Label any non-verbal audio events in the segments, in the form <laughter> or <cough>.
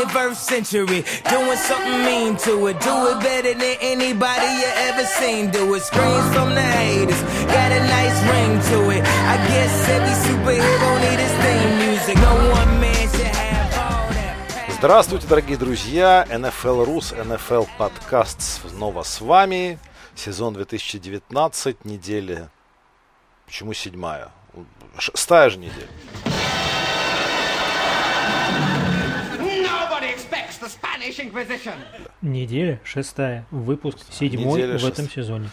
21st century. Doing something mean to it. Do it better than anybody you ever seen. Do it. Screams from the haters. Got a nice ring to it. I guess every superhero need his theme music. No one man should have all that. Здравствуйте, дорогие друзья! NFL Рус, NFL подкаст снова с вами. Сезон 2019, неделя... Почему седьмая? Шестая же неделя. Неделя шестая, выпуск седьмой Неделя в этом шест- сезоне.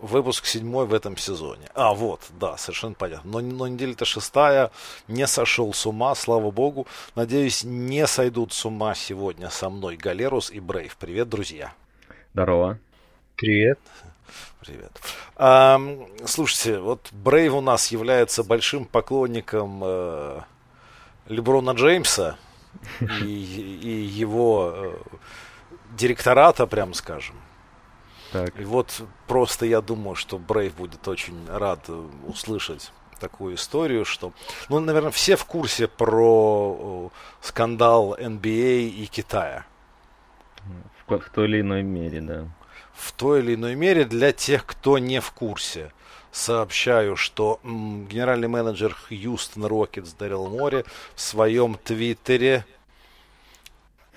Выпуск седьмой в этом сезоне. А, вот, да, совершенно понятно. Но, но неделя-то шестая, не сошел с ума, слава богу. Надеюсь, не сойдут с ума сегодня со мной Галерус и Брейв. Привет, друзья. Здорово. Привет. Привет. Ам, слушайте, вот Брейв у нас является большим поклонником э, Леброна Джеймса и, и его э, директората, прям скажем. Так, И вот просто я думаю, что Брейв будет очень рад э, услышать такую историю, что, ну, наверное, все в курсе про э, скандал NBA и Китая. в, в той или иной мере, да. В той или иной мере для тех, кто не в курсе. Сообщаю, что м, генеральный менеджер Хьюстон Рокетс Дарил Море в своем твиттере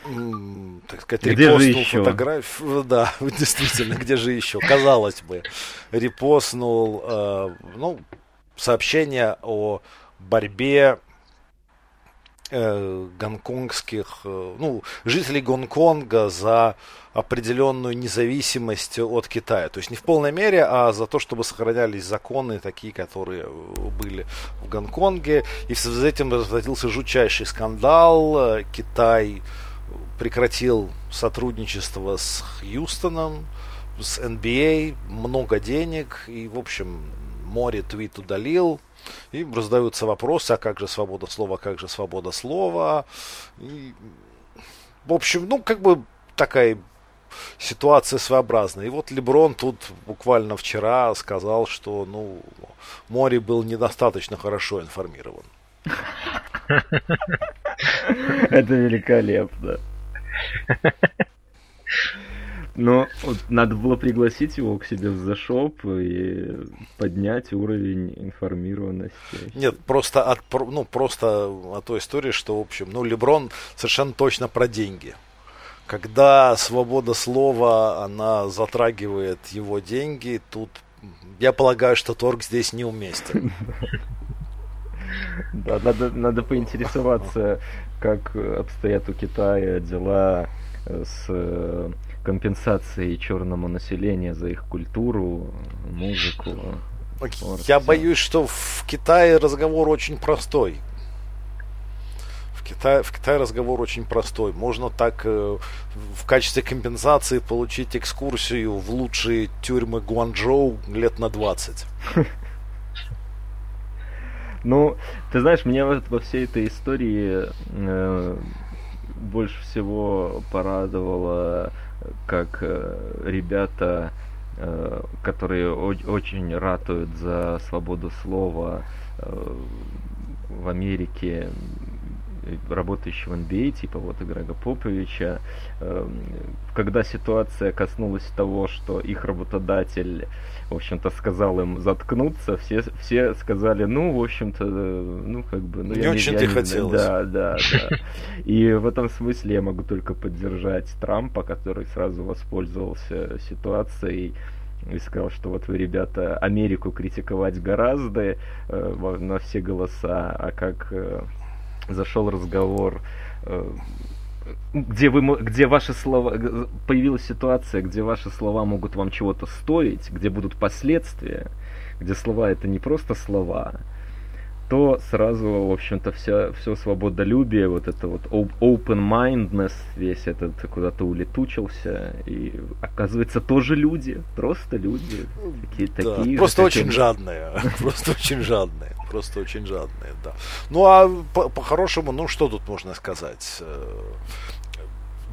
м, так сказать, Где репостнул фотографию. Да, <laughs> действительно, где же еще? Казалось бы, репостнул э, ну, сообщение о борьбе э, гонконгских, э, ну, жителей Гонконга за определенную независимость от Китая. То есть не в полной мере, а за то, чтобы сохранялись законы такие, которые э, были в Гонконге. И в связи с этим разразился жутчайший скандал. Китай прекратил сотрудничество с Хьюстоном, с NBA, много денег, и, в общем, море твит удалил. И раздаются вопросы, а как же свобода слова, как же свобода слова. И, в общем, ну, как бы такая ситуация своеобразная. И вот Леброн тут буквально вчера сказал, что, ну, море был недостаточно хорошо информирован. <laughs> Это великолепно. Но вот надо было пригласить его к себе в зашоп и поднять уровень информированности. Нет, просто от, ну, просто о той истории, что, в общем, ну, Леброн совершенно точно про деньги. Когда свобода слова, она затрагивает его деньги, тут я полагаю, что торг здесь неуместен. Да, надо, надо поинтересоваться, как обстоят у Китая дела с компенсацией черному населению за их культуру, музыку. спорт, Я всё. боюсь, что в Китае разговор очень простой. В Китае, в Китае разговор очень простой. Можно так э, в качестве компенсации получить экскурсию в лучшие тюрьмы Гуанчжоу лет на 20. <laughs> Ну, ты знаешь, меня вот во всей этой истории э, больше всего порадовало, как э, ребята, э, которые очень ратуют за свободу слова э, в Америке, работающие в NBA, типа вот Грега Поповича, э, когда ситуация коснулась того, что их работодатель, в общем-то, сказал им заткнуться, все, все сказали, ну, в общем-то, э, ну, как бы... Ну, Не я очень-то я хотелось. Да, да, да. И в этом смысле я могу только поддержать Трампа, который сразу воспользовался ситуацией и сказал, что вот вы, ребята, Америку критиковать гораздо э, на все голоса, а как э, зашел разговор, э, где вы, где ваши слова, появилась ситуация, где ваши слова могут вам чего-то стоить, где будут последствия, где слова это не просто слова, то сразу, в общем-то, вся, все свободолюбие, вот это вот open-mindedness, весь этот куда-то улетучился, и оказывается тоже люди, просто люди, такие, Да, такие же, просто как очень и- жадные. <laughs> Просто очень жадные. Просто очень жадные, да. Ну а по- по-хорошему, ну что тут можно сказать?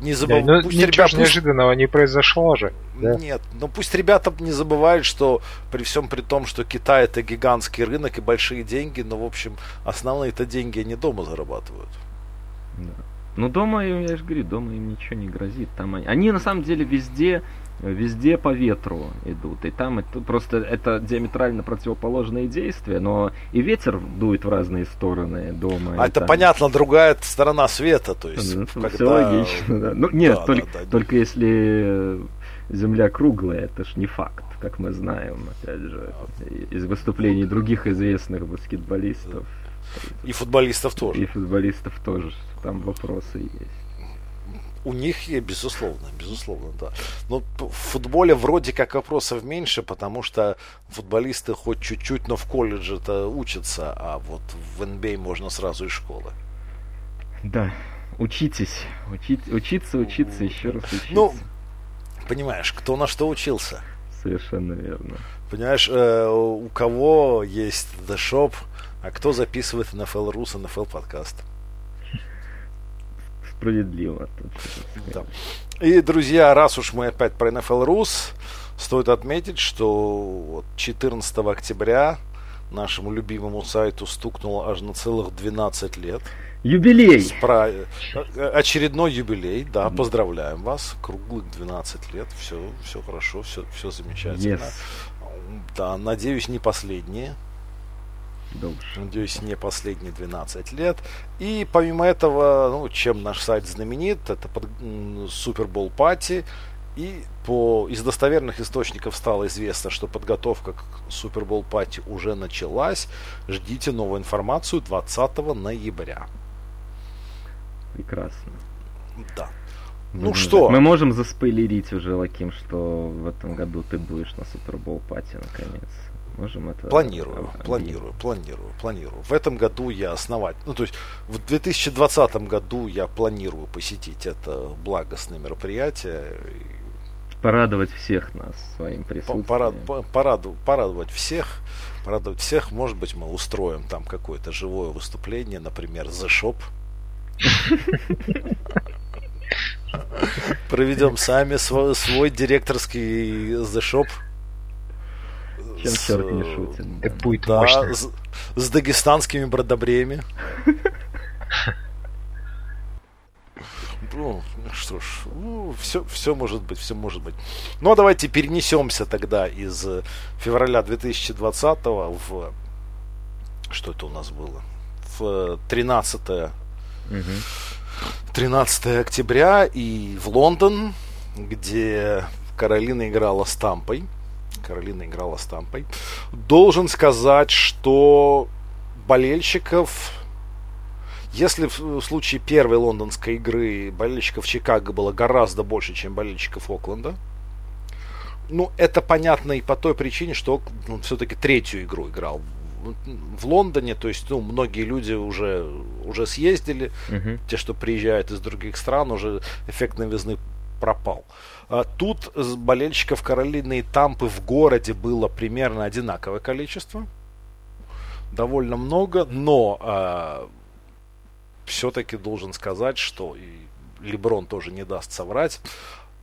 Не Да, забывай, ну, пусть ничего ребята, ж пусть- неожиданного не произошло же. да. Нет, но пусть ребята не забывают, что при всем при том, что Китай это гигантский рынок и большие деньги, но в общем основные-то деньги они дома зарабатывают. Да. Ну, дома, я же говорю, дома им ничего не грозит. Там они, они на самом деле везде, везде по ветру идут. И там это просто это диаметрально противоположные действия, но и ветер дует в разные стороны дома. А это там... понятно, другая сторона света, то есть. Ну, когда... Все логично, да. Ну, нет, Да, только, да, да. только если Земля круглая, это ж не факт, как мы знаем, опять же, из выступлений других известных баскетболистов. И футболистов тоже. И футболистов тоже там вопросы есть. У них безусловно, безусловно, да. Но в футболе вроде как вопросов меньше, потому что футболисты хоть чуть-чуть, но в колледже-то учатся, а вот в NBA можно сразу из школы. Да, учитесь, учить, учиться, учиться, еще раз учиться. Ну, понимаешь, кто на что учился. Совершенно верно. Понимаешь, э, у кого есть The Shop, а кто записывает NFL Rus, NFL подкаст. Справедливо. тут, Да. И, друзья, раз уж мы опять про NFL Rus, стоит отметить, что вот 14 октября нашему любимому сайту стукнуло аж на целых 12 лет. Юбилей! Спра- э, Очередной юбилей, да, поздравляем вас. Круглых 12 лет, все, все хорошо, все, все замечательно. Yes. Да, надеюсь, не последние. Уж. Надеюсь, не последние 12 лет. И помимо этого, ну, чем наш сайт знаменит, это под, Супербол Пати. И по, из достоверных источников стало известно, что подготовка к Супербол Пати уже началась. Ждите новую информацию 20 ноября. Прекрасно. Да. Ну можем- что? Мы можем заспойлерить уже, Лаким, что в этом году ты будешь на Супербол пати наконец. Можем это... Планирую, об- планирую, планирую, планирую. В этом году я основать, ну то есть в 2020 году я планирую посетить это благостное мероприятие, Порадовать всех нас своим присутствием. порад- по- пораду- порадовать всех, порадовать всех. Может быть, мы устроим там какое-то живое выступление, например, The Shop. <laughs> Проведем сами свой, свой директорский The Shop. Чем С, черт не э, шутит. Это будет Да, с, с дагестанскими бродобреями. Ну, что ж, все, все может быть, все может быть. Ну, а давайте перенесемся тогда из э, февраля 2020 в... Что это у нас было? В 13 Мгм. 13 октября и в Лондон, где Каролина играла с Тампой. Каролина играла с Тампой. Должен сказать, что болельщиков, если в случае первой лондонской игры болельщиков Чикаго было гораздо больше, чем болельщиков Окленда, ну, это понятно и по той причине, что он все-таки третью игру играл в- Лондоне, то есть, ну, многие люди уже, уже съездили, Мгм. те, что приезжают из других стран, уже эффект новизны пропал. А Тут с болельщиков Каролины и Тампы в городе было примерно одинаковое количество. Довольно много, но все-таки должен сказать, что и Леброн тоже не даст соврать.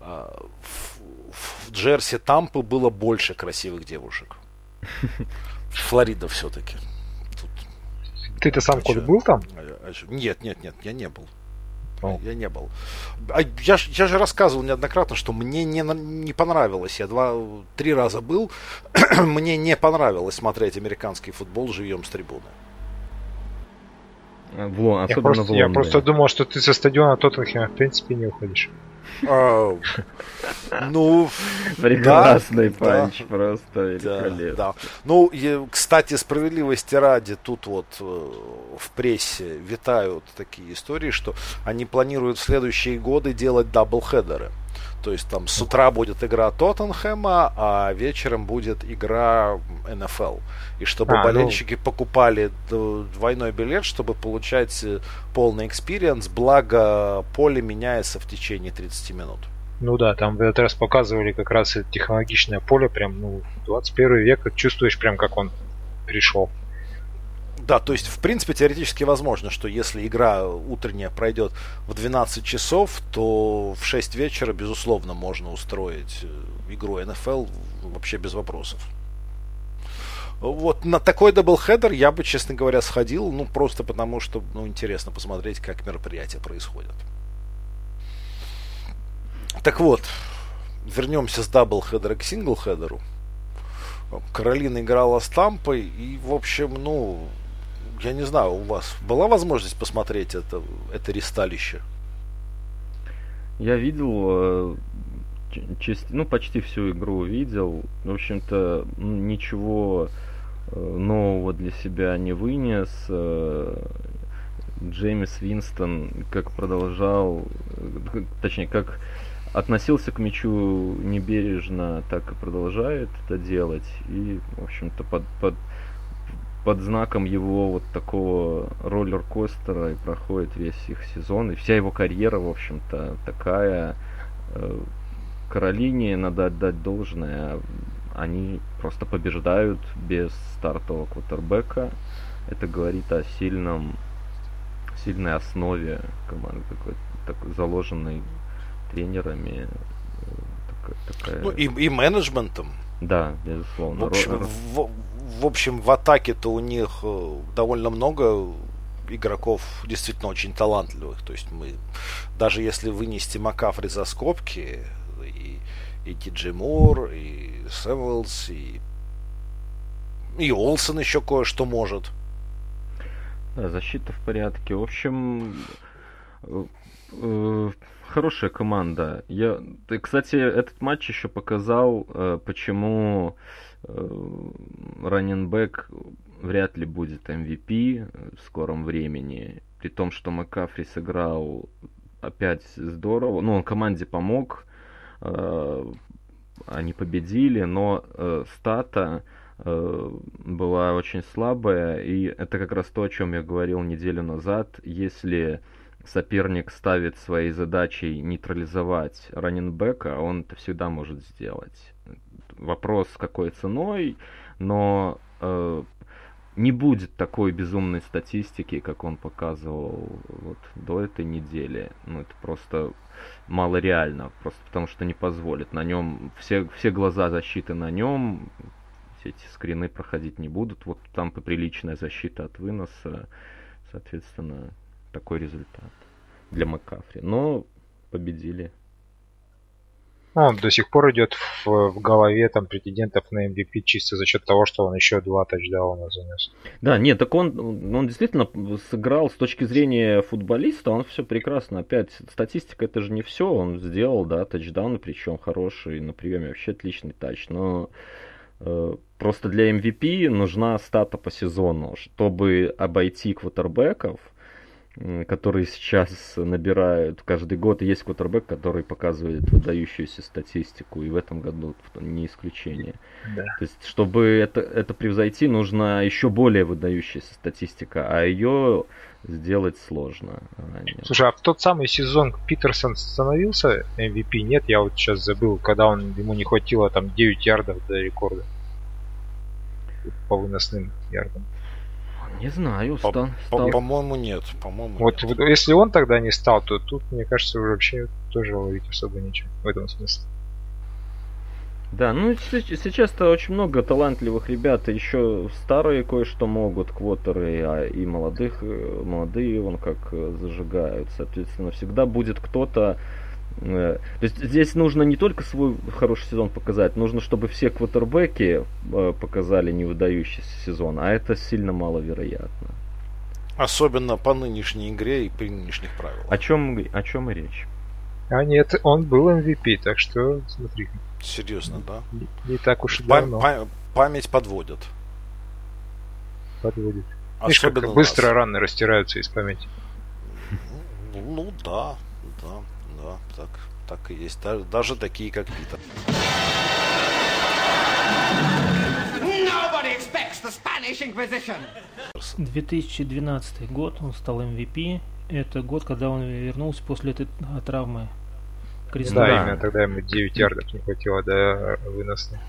а, в, в Джерси Тампы было больше красивых девушек. Флорида все-таки. Ты-то сам А чё? был там? А- а? Нет, нет, нет, я не был. О. Я не был. А я, я же рассказывал неоднократно, что мне не, не понравилось. Я два, три раза был. <clears throat> мне не понравилось смотреть американский футбол живьем с трибуны. А, В Лон- Я просто, в я просто думал, что ты со стадиона Тоттенхема в принципе не уходишь. А, ну, <laughs> Прекрасный панч, просто великолепно. Ну, кстати, справедливости ради, тут вот э, в прессе витают такие истории, что они планируют в следующие годы делать doubleheader ы. То есть там с утра будет игра Тоттенхэма, а вечером будет игра НФЛ. И чтобы А, ну. болельщики покупали д- двойной билет, чтобы получать э, полный experience, благо поле меняется в течение 30 минут. Ну да, там в этот раз показывали как раз это технологичное поле, прям, ну, 21 век, чувствуешь прям, как он пришел. Да, то есть, в принципе, теоретически возможно, что если игра утренняя пройдет в 12 часов, то в 6 вечера, безусловно, можно устроить э, игру НФЛ вообще без вопросов. вот на такой даблхедер я бы, честно говоря, сходил, ну, просто потому что, ну, интересно посмотреть, как мероприятия происходят. Так вот, вернемся с даблхедера к синглхедеру. Каролина играла с Тампой, и, в общем, ну, я не знаю, у вас была возможность посмотреть это, это ристалище? Я видел, э, часть, ну, почти всю игру видел. В общем-то, ничего э, нового для себя не вынес. Э, Джеймис Винстон как продолжал, точнее, как относился к мячу небережно, так и продолжает это делать. И, в общем-то, под, под, под знаком его вот такого роллер-костера и проходит весь их сезон. И вся его карьера, в общем-то, такая. Э, Каролине надо отдать должное. Они просто побеждают без стартового квотербека. Это говорит о сильном, сильной основе команды, такой, такой заложенной тренерами. Такая, такая... Ну и, и менеджментом. Да, безусловно. В общем, в, в общем, в атаке-то у них э, довольно много игроков действительно очень талантливых. То есть мы, даже если вынести Макафри за скобки, и, и Диджей Мур, и Сэмюэлс, и, и Олсен еще кое-что может. Да, защита в порядке. В общем, э, э, хорошая команда. Я, кстати, этот матч еще показал, почему раненбэк вряд ли будет MVP в скором времени. При том, что Макафри сыграл опять здорово. Ну, он команде помог. Они победили, но стата была очень слабая. И это как раз то, о чем я говорил неделю назад. Если соперник ставит своей задачей нейтрализовать раненбека, он это всегда может сделать. Вопрос, какой ценой, но э, не будет такой безумной статистики, как он показывал вот до этой недели. Ну, это просто мало реально, просто потому что не позволит. На нем все, все глаза защиты на нем, все эти скрины проходить не будут. Вот там поприличная защита от выноса, соответственно, такой результат для Макафри. Но победили. Он до сих пор идет в, в голове там претендентов на MVP чисто за счет того, что он еще два тачдауна занес. Да, нет, так он, он действительно сыграл с точки зрения футболиста, он все прекрасно. Опять, статистика это же не все, он сделал, да, тачдауны, причем хороший на приеме, вообще отличный тач, но э, просто для MVP нужна стата по сезону, чтобы обойти квотербеков – которые сейчас набирают каждый год. Есть квотербек, который показывает выдающуюся статистику, и в этом году не исключение. Да. То есть, чтобы это, это превзойти, нужна еще более выдающаяся статистика, а ее сделать сложно. Ранее. Слушай, а в тот самый сезон Питерсон становился MVP? Нет, я вот сейчас забыл, когда он ему не хватило там 9 ярдов до рекорда по выносным ярдам. Не знаю, по, стал, по, По-моему, нет. По-моему, вот, нет. если он тогда не стал, то тут, мне кажется, вообще тоже ловить особо нечего в этом смысле. Да, ну сейчас-то очень много талантливых ребят, еще старые кое-что могут, квотеры, а и молодых, э, молодые он как э, зажигают. Соответственно, всегда будет кто-то, то есть здесь нужно не только свой хороший сезон показать, нужно, чтобы все квотербеки э, показали невыдающийся сезон, а это сильно маловероятно. Особенно по нынешней игре и при нынешних правилах. О чем, о чем и речь? А нет, он был MVP, так что смотри. Серьезно, да? Не, не так уж и давно. Пам- память подводит. Подводит. Видишь, как быстро раны растираются из памяти. Ну да, да да, так, так и есть. Даже, даже такие, как Питер. 2012 год, он стал MVP. Это год, когда он вернулся после этой травмы креста. Да, именно тогда ему 9 ярдов не хватило до выносных.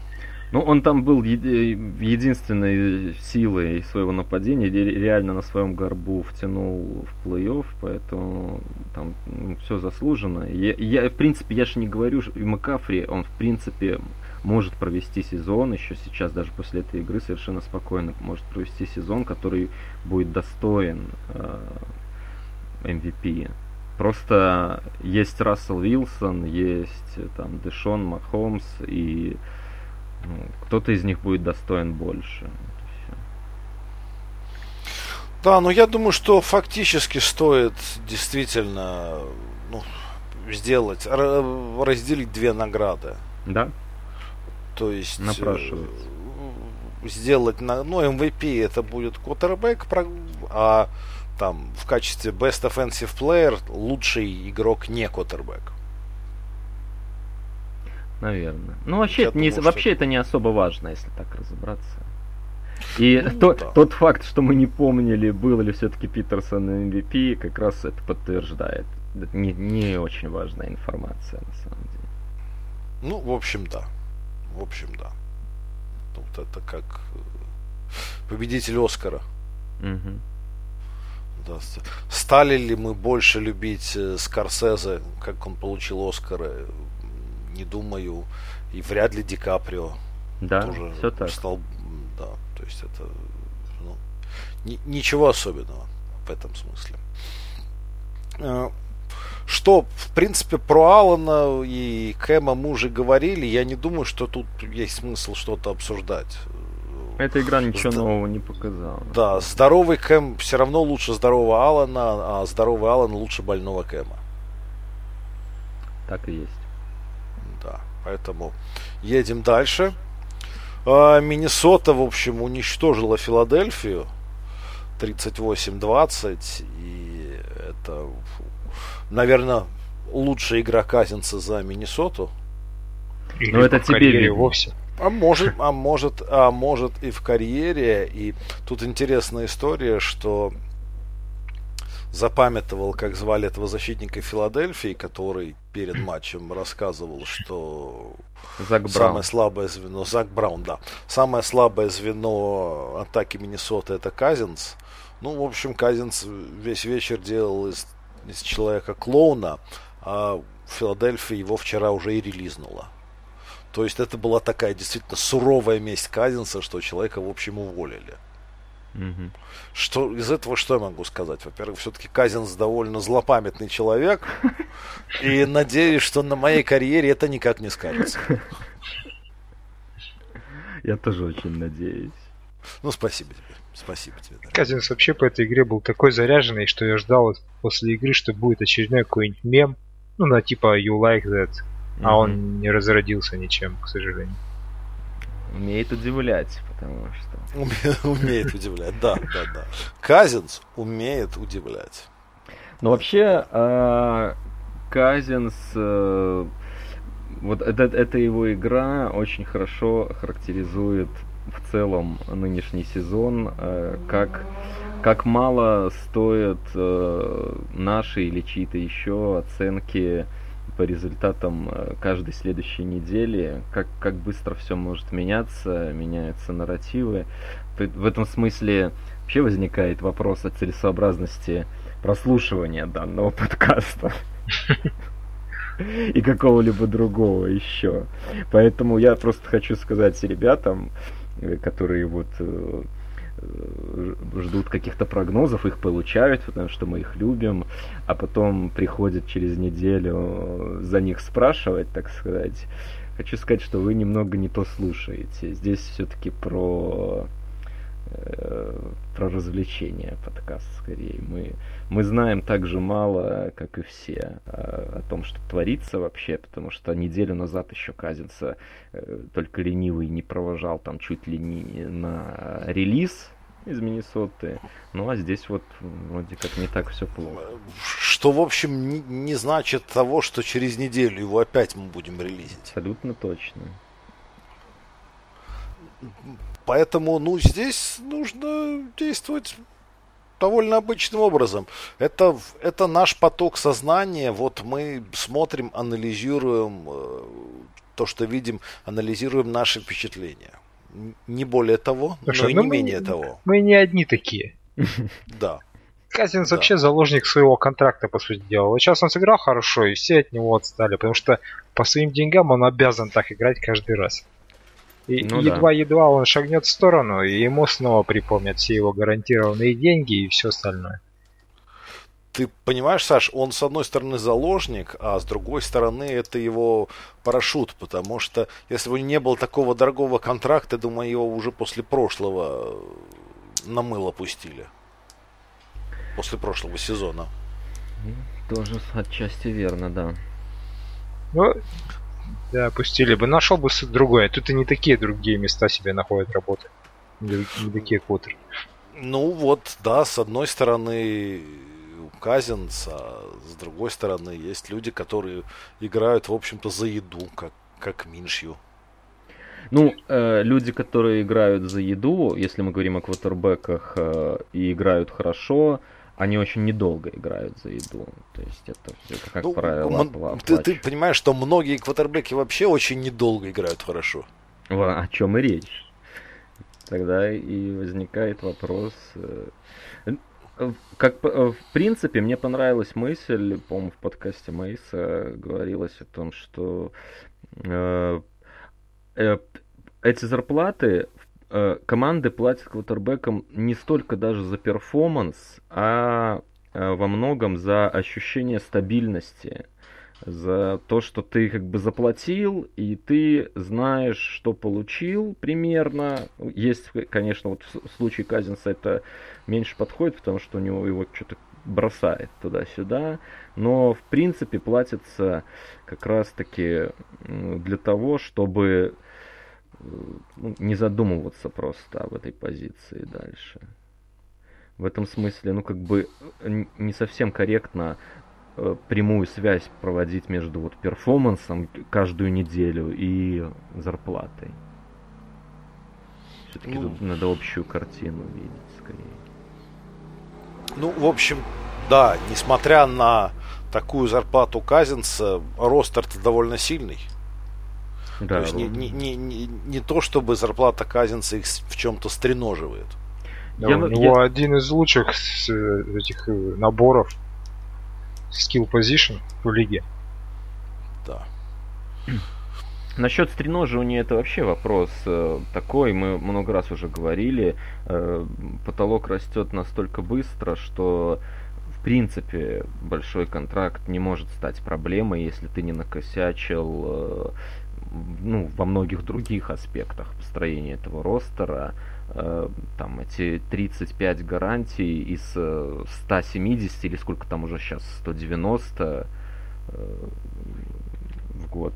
Ну, он там был единственной силой своего нападения, реально на своем горбу втянул в плей-офф, поэтому там ну, все заслужено. Я, я, в принципе, я же не говорю, и Макафри, он, в принципе, может провести сезон, еще сейчас даже после этой игры совершенно спокойно может провести сезон, который будет достоин э, MVP. Просто есть Рассел Вилсон, есть там Дэшон Махомс, и ну, кто-то из них будет достоин больше. Да, но я думаю, что фактически стоит действительно ну, сделать, разделить две награды. Да. То есть э, Напрашивается. сделать на, ну, MVP это будет квотербек, а там в качестве Best Offensive Player лучший игрок не квотербек. Наверное. Ну, вообще, это не, вообще это не особо важно, если так разобраться. И ну, то, да. тот факт, что мы не помнили, был ли все-таки Питерсон MVP, как раз это подтверждает. Это не, не очень важная информация, на самом деле. Ну, в общем, да. В общем, да. Вот это как э, победитель Оскара. Угу. Да. Стали ли мы больше любить э, Скорсезе, как он получил Оскара? Не думаю. И вряд ли Ди Каприо да, тоже все так. стал. Да, то есть это ну, ни, ничего особенного в этом смысле. Э, что, в принципе, про Алана и Кэма мы уже говорили. Я не думаю, что тут есть смысл что-то обсуждать. Эта игра ничего Зда... нового не показала. Да, здоровый Кэм все равно лучше здорового Алана, а здоровый Алан лучше больного Кэма. Так и есть. Поэтому едем дальше. А, Миннесота, в общем, уничтожила Филадельфию 38-20. И это, наверное, лучшая игра Казинца за Миннесоту. Но это тебе вовсе. А может, а может, а может и в карьере. И тут интересная история, что запамятовал, как звали этого защитника Филадельфии, который перед <clears throat> матчем рассказывал, что Зак Браун. самое слабое звено, Зак Браун, да, самое слабое звено атаки Миннесоты это Казинс. Ну, в общем, Казинс весь вечер делал из, из человека клоуна, а Филадельфия его вчера уже и релизнула. То есть это была такая действительно суровая месть Казинса, что человека, в общем, уволили. Угу. Что из этого что я могу сказать? Во-первых, все-таки Казинс довольно злопамятный человек. <laughs> И надеюсь, что на моей карьере это никак не скажется. <laughs> Я тоже очень надеюсь. Ну, спасибо тебе. Спасибо тебе. Да. Казинс вообще по этой игре был такой заряженный, что я ждал после игры, что будет очередной какой-нибудь мем. Ну, на типа You Like That а он не разродился ничем, к сожалению. Умеет удивлять, потому что... <laughs> Умеет удивлять, да, да, да. Казинс умеет удивлять. Ну, вообще, а, Казинс, э, вот это, эта его игра очень хорошо характеризует в целом нынешний сезон, э, как, как мало стоят э, наши или чьи-то еще оценки по результатам э, каждой следующей недели, как, как быстро все может меняться, меняются нарративы. В этом смысле вообще возникает вопрос о целесообразности прослушивания данного подкаста <laughs> и какого-либо другого еще. Поэтому я просто хочу сказать ребятам, э, которые вот э, ждут каких-то прогнозов, их получают, потому что мы их любим, а потом приходят через неделю за них спрашивать, так сказать. Хочу сказать, что вы немного не то слушаете. Здесь все-таки про Э, про развлечения подкаст скорее. Мы, мы знаем так же мало, как и все, о, о том, что творится вообще, потому что неделю назад еще Казинца э, только ленивый не провожал там чуть ли не на релиз из Миннесоты. Ну а здесь вот вроде как не так все плохо. Что, в общем, не, не значит того, что через неделю его опять мы будем релизить. Абсолютно точно. Поэтому, ну, здесь нужно действовать довольно обычным образом. Это, это наш поток сознания. Вот мы смотрим, анализируем э, то, что видим, анализируем наши впечатления. Не более того, Слушай, но и ну не мы, менее того. Мы не одни такие. <laughs> Да. Казинс да. вообще заложник своего контракта, по сути дела. Вот сейчас он сыграл хорошо, и все от него отстали, потому что по своим деньгам он обязан так играть каждый раз. И ну, едва-едва да. он шагнет в сторону, и ему снова припомнят все его гарантированные деньги и все остальное. Ты понимаешь, Саш, он с одной стороны заложник, а с другой стороны это его парашют, потому что если бы не было такого дорогого контракта, думаю, его уже после прошлого на мыло пустили. После прошлого сезона. Тоже отчасти верно, да. Ну, да, пустили бы. Нашел бы другое. Тут и не такие другие места себе находят работы. Не, не такие квотеры. Ну вот, да, с одной стороны Казинс, а с другой стороны есть люди, которые играют, в общем-то, за еду, как, как Миншью. Ну, э, люди, которые играют за еду, если мы говорим о квотербеках э, и играют хорошо, они очень недолго играют за еду. То есть это, это как ну, правило, м- ты, ты понимаешь, что многие квотербеки вообще очень недолго играют хорошо. О, чем и речь. Тогда и возникает вопрос. Э, как э, в принципе мне понравилась мысль, по-моему, в подкасте Мейса говорилось о том, что э, э, эти зарплаты Э, команды платят квотербекам не столько даже за перформанс, а э, во многом за ощущение стабильности, за то, что ты как бы заплатил, и ты знаешь, что получил примерно. Есть, конечно, вот в случае Казинса это меньше подходит, потому что у него его что-то бросает туда-сюда, но в принципе платится как раз-таки для того, чтобы ну, не задумываться просто об этой позиции дальше. В этом смысле, ну, как бы не совсем корректно э, прямую связь проводить между вот перформансом каждую неделю и зарплатой. Все-таки ну, тут надо общую картину видеть скорее. Ну, в общем, да, несмотря на такую зарплату Казинца, ростер-то довольно сильный. Да. То есть не, не, не, не, не то, чтобы зарплата Казинца их в чем-то стреноживает. Да, я, у него я... один из лучших этих э, наборов skill position в лиге. Да. Насчет стреноживания это вообще вопрос э, такой. Мы много раз уже говорили. Э, потолок растет настолько быстро, что в принципе большой контракт не может стать проблемой, если ты не накосячил э, ну, во многих других аспектах построения этого ростера. Э, там эти 35 гарантий из 170 э, или сколько там уже сейчас, 190 э, в год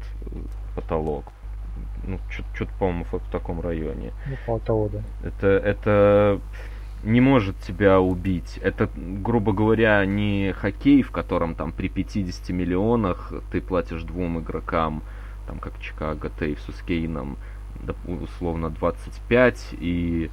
потолок. Ну, что-то, по-моему, в, в таком районе. Ну, по того, да. Это, это не может тебя убить. Это, грубо говоря, не хоккей, в котором там при 50 миллионах ты платишь двум игрокам там как Чикаго Тейвсу с Кейном, условно 25 и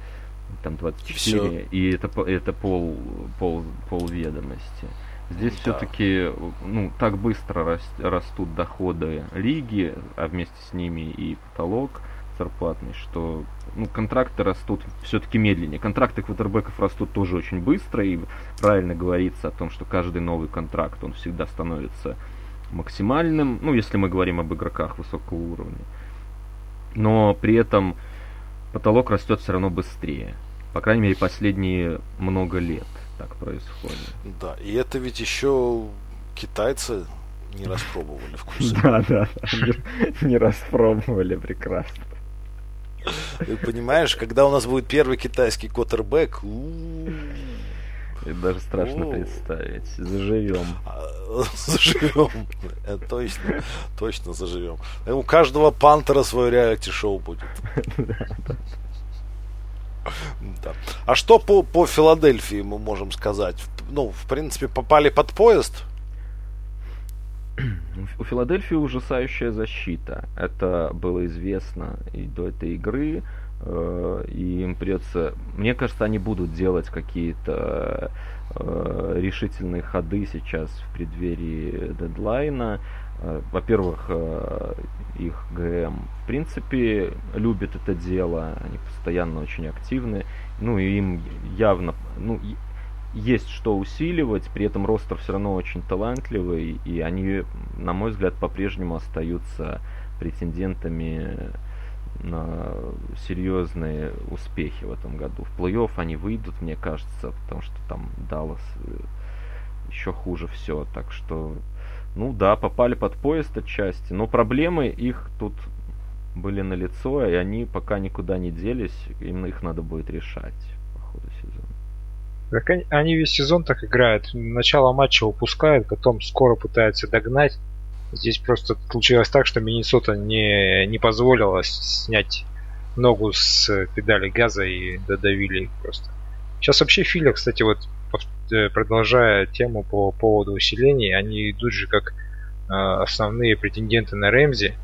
там 24, и, и это, это пол, пол, пол ведомости. Здесь да. все-таки ну, так быстро раст, растут доходы лиги, а вместе с ними и потолок зарплатный, что ну, контракты растут все-таки медленнее. Контракты квотербеков растут тоже очень быстро, и правильно говорится о том, что каждый новый контракт, он всегда становится максимальным, ну, если мы говорим об игроках высокого уровня. Но при этом потолок растет все равно быстрее. По крайней мере, последние много лет так происходит. Да, и это ведь еще китайцы не распробовали вкусы. <laughs> Да, да, не распробовали, прекрасно. Ты понимаешь, когда у нас будет первый китайский квотербек, это даже страшно О. представить. Заживем. <laughs> Заживем. Точно, точно заживем. У каждого пантера свое реалити-шоу будет. Да. А что по, по Филадельфии мы можем сказать? Ну, в принципе, попали под поезд. <clears throat> У Филадельфии ужасающая защита. Это было известно и до этой игры. Э, и им придется, мне кажется, они будут делать какие-то э, решительные ходы сейчас в преддверии дедлайна. Э, во-первых, их ГМ в принципе любит это дело, они постоянно очень активны, ну и им явно, ну есть что усиливать, при этом ростер все равно очень талантливый, и они, на мой взгляд, по-прежнему остаются претендентами серьезные успехи в этом году. В плей-офф они выйдут, мне кажется, потому что там Даллас э, еще хуже все. Так что, ну да, попали под поезд отчасти, но проблемы их тут были на лицо, и они пока никуда не делись, им их надо будет решать по ходу сезона. Так они, они весь сезон так играют. Начало матча упускают, потом скоро пытаются догнать. Здесь просто случилось так, что Миннесота не, не позволила снять ногу с педали газа и додавили их просто. Сейчас вообще Филя, кстати, вот э, продолжая тему по поводу усилений, они идут же как э, основные претенденты на Рэмзи.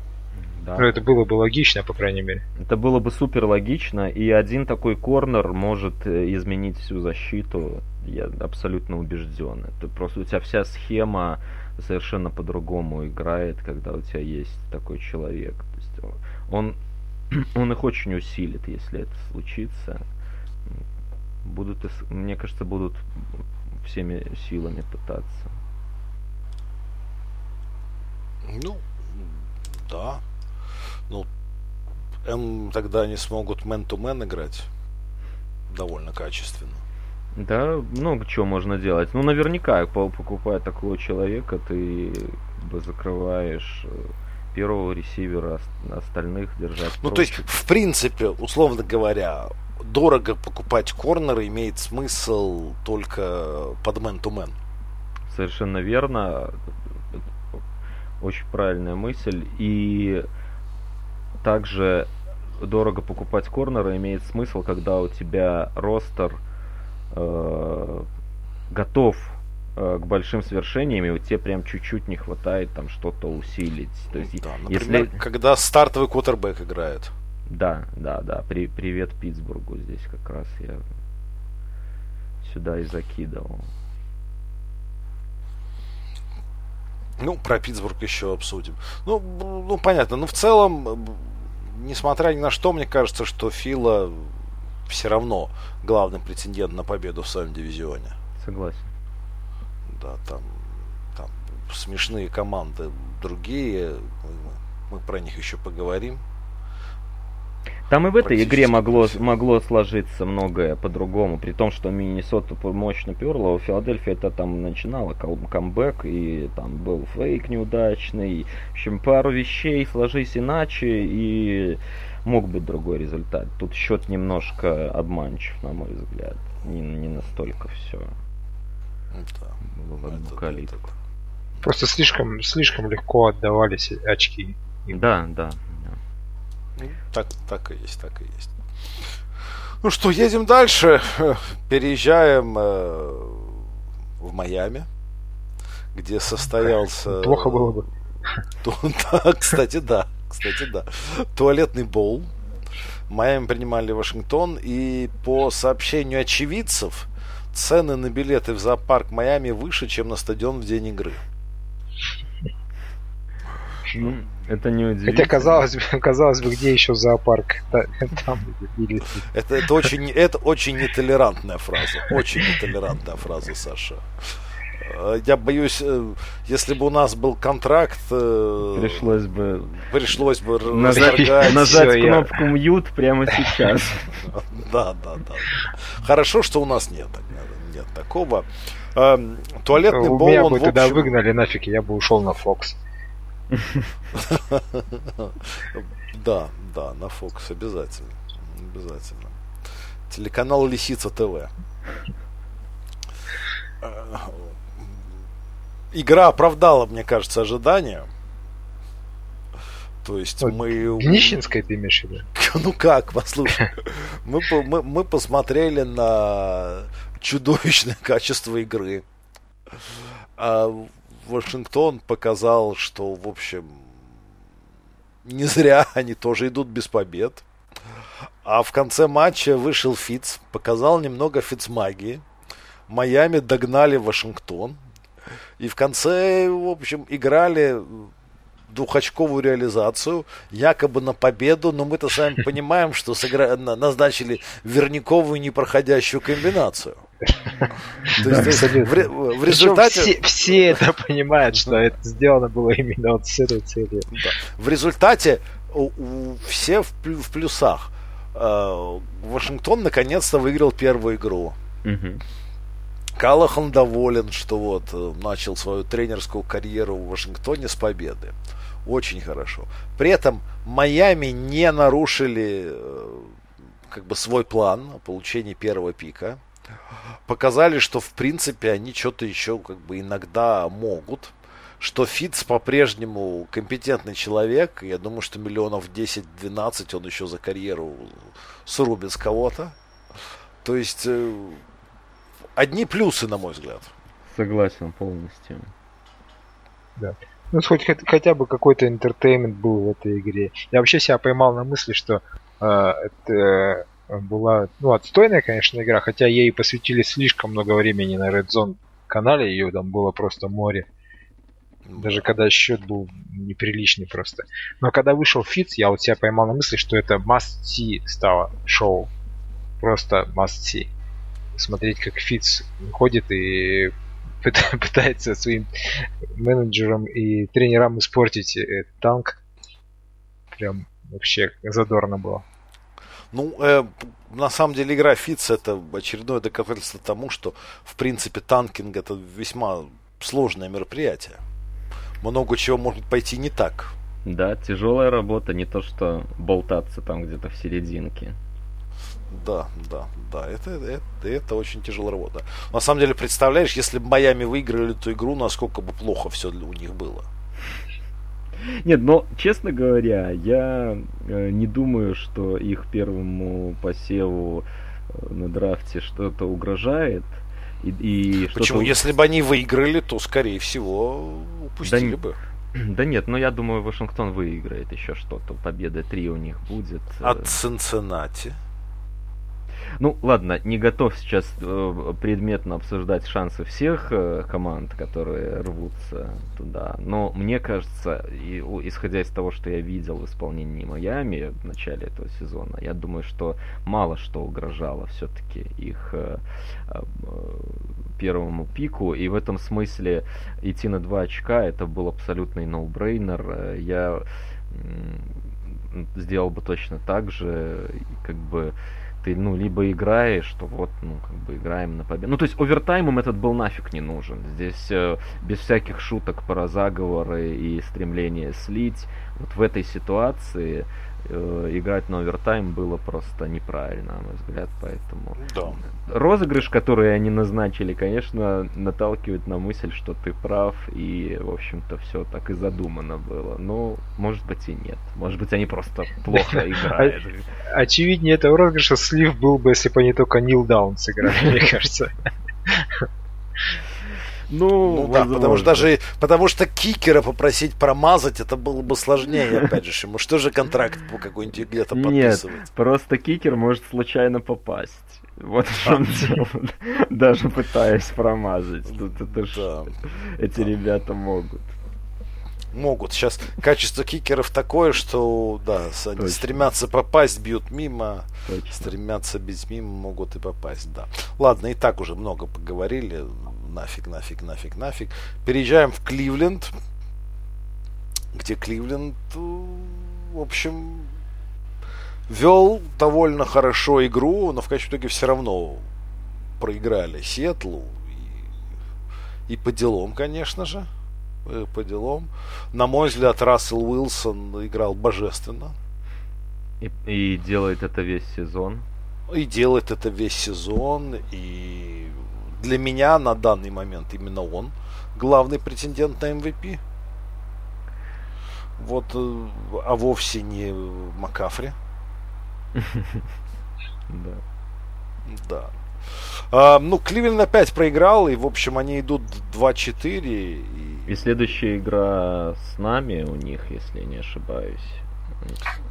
Да. Ну, это было бы логично, по крайней мере. Это было бы супер логично, и один такой корнер может э, изменить всю защиту. Я абсолютно убежден. Это просто у тебя вся схема совершенно по-другому играет, когда у тебя есть такой человек. То есть он, он <clears throat> их очень усилит, если это случится. Будут, мне кажется, будут всеми силами пытаться. Ну, да. Ну, М тогда они смогут мэн-то-мэн играть довольно качественно. Да, много чего можно делать. Ну, наверняка, покупая такого человека, ты бы закрываешь э, первого ресивера, остальных держать. Ну, то есть, в принципе, условно говоря, дорого покупать корнеры имеет смысл только под мэн-то-мэн. Совершенно верно. Очень правильная мысль. И также дорого покупать корнеры имеет смысл, когда у тебя ростер – э, готов э, к большим свершениям, и вот тебе прям чуть-чуть не хватает там что-то усилить. То есть, да, например, если... когда стартовый квотербек играет. Да, да, да. При, привет Питтсбургу здесь как раз я сюда и закидывал. Ну, про Питтсбург еще обсудим. Ну, ну, понятно. Но ну, в целом, несмотря ни на что, мне кажется, что Фила все равно главный претендент на победу в своем дивизионе. Согласен. Да, там, там смешные команды другие, мы, мы про них еще поговорим. Там и в этой игре могло, могло сложиться многое по-другому, при том, что Миннесота мощно перла, у Филадельфии это там начинало камбэк, и там был фейк неудачный. В общем, пару вещей сложись иначе, и мог быть другой результат. Тут счет немножко обманчив, на мой взгляд. Не, не настолько все. Да. Было в калитку. Просто слишком, слишком легко отдавались очки. Да, да. Так, так и есть, так и есть. Ну что, едем дальше. Переезжаем э, в Майами, где состоялся... Плохо было бы. Да, кстати, да. Кстати, да. Туалетный боул. Майами принимали Вашингтон. И по сообщению очевидцев, цены на билеты в зоопарк Майами выше, чем на стадион в день игры. Это не удивительно. Хотя казалось бы, <laughs> казалось бы, где еще зоопарк? <laughs> Там это, это, очень, это очень нетолерантная фраза. Очень нетолерантная фраза, Саша. Э, я боюсь, э, если бы у нас был контракт, э, пришлось бы пришлось бы нажать, <laughs> нажать кнопку мьют прямо сейчас. Да, да, да. Хорошо, что у нас нет, нет такого. Эм, туалетный бол, меня бы туда выгнали нафиг, я бы ушел на Fox. <laughs> Да, да, на Fox обязательно, обязательно. Телеканал Лисица ТВ игра оправдала, мне кажется, ожидания. То есть вот мы... Нищенская ты имеешь в виду? <laughs> Ну как, послушай. Мы, мы, мы посмотрели на чудовищное качество игры. Вашингтон показал, что, в общем, не зря <laughs> они тоже идут без побед. А в конце матча вышел Фиц, показал немного Фиц-магии. Майами догнали Вашингтон. И в конце, в общем, играли двухочковую реализацию, якобы на победу, но мы-то сами понимаем, что сыгра... назначили верниковую непроходящую комбинацию. То есть, в, в результате... Все, все это понимают, что это сделано было именно вот с этой целью. Да. В результате у, у, все в, в плюсах. Э, Вашингтон наконец-то выиграл первую игру. Угу. Калахан доволен, что вот э, начал свою тренерскую карьеру в Вашингтоне с победы. Очень хорошо. При этом Майами не нарушили э, как бы свой план о получении первого пика. Показали, что в принципе они что-то еще как бы иногда могут. Что Фитц по-прежнему компетентный человек. Я думаю, что миллионов 10-12 он еще за карьеру срубит с кого-то. То есть э, одни плюсы, на мой взгляд. Согласен полностью. Да. Ну, хоть хотя бы какой-то интертеймент был в этой игре. Я вообще себя поймал на мысли, что э, это была, ну, отстойная, конечно, игра, хотя ей посвятили слишком много времени на Red Zone канале, ее там было просто море. Даже когда счет был неприличный просто. Но когда вышел Фитц, я вот себя поймал на мысли, что это must see стало шоу. Просто must see. Смотреть, как Фитц ходит и <laughs> пытается своим менеджерам и тренерам испортить э, танк. Прям вообще задорно было. Ну, э, на самом деле игра Фиц это очередное доказательство тому, что в принципе танкинг это весьма сложное мероприятие. Много чего может пойти не так. Да, тяжелая работа, не то что болтаться там где-то в серединке. Да, да, да, это, это, это очень тяжелая работа. На самом деле, представляешь, если бы Майами выиграли эту игру, насколько бы плохо все у них было. Нет, но, честно говоря, я э, не думаю, что их первому посеву э, на драфте что-то угрожает. И, и Почему? Если бы они выиграли, то, скорее всего, упустили да, бы. <clears throat> Да нет, но я думаю, Вашингтон выиграет еще что-то. Победа 3 у них будет. От Цинциннати. Ну, ладно, не готов сейчас э, предметно обсуждать шансы всех э, команд, которые рвутся туда. Но мне кажется, и, исходя из того, что я видел в исполнении Майами в начале этого сезона, я думаю, что мало что угрожало все-таки их э, первому пику. И в этом смысле идти на два очка это был абсолютный ноу-брейнер. Я сделал бы точно так же, как бы ты, ну, либо играешь, что вот, ну, как бы играем на победу. Ну, то есть овертаймом этот был нафиг не нужен. Здесь э, без всяких шуток про заговоры и стремление слить. Вот в этой ситуации играть на овертайм было просто неправильно, на мой взгляд, поэтому... Да. Розыгрыш, который они назначили, конечно, наталкивает на мысль, что ты прав, и, в общем-то, все так и задумано было. Но, может быть, и нет. Может быть, они просто плохо <laughs> играют. Очевиднее этого розыгрыша слив был бы, если бы они только Нил Даун сыграли, мне <laughs> кажется. Ну, ну да, потому что даже потому что кикера попросить промазать, это было бы сложнее, <laughs> опять же, ему что же контракт по какой-нибудь где-то подписывать? Нет, просто кикер может случайно попасть. Вот в чем дело. <laughs> Даже пытаясь промазать. Тут это да. Эти ребята могут. Могут. Сейчас качество кикеров такое, что да, они Точно. стремятся попасть, бьют мимо, Точно. стремятся бить мимо, могут и попасть, да. Ладно, и так уже много поговорили нафиг, нафиг, нафиг, нафиг. Переезжаем в Кливленд, где Кливленд, э, в общем, вел довольно хорошо игру, но в конечном итоге все равно проиграли Сиэтлу. И, и по делам, конечно же. Э, по делам. На мой взгляд, Рассел Уилсон играл божественно. И, и делает это весь сезон. И делает это весь сезон. И для меня на данный момент именно он главный претендент на MVP. Вот, э, а вовсе не Макафри. <laughs> Да. Да. А, ну, Кливленд опять проиграл, и, в общем, они идут 2-4. И... и следующая игра с нами у них, если не ошибаюсь.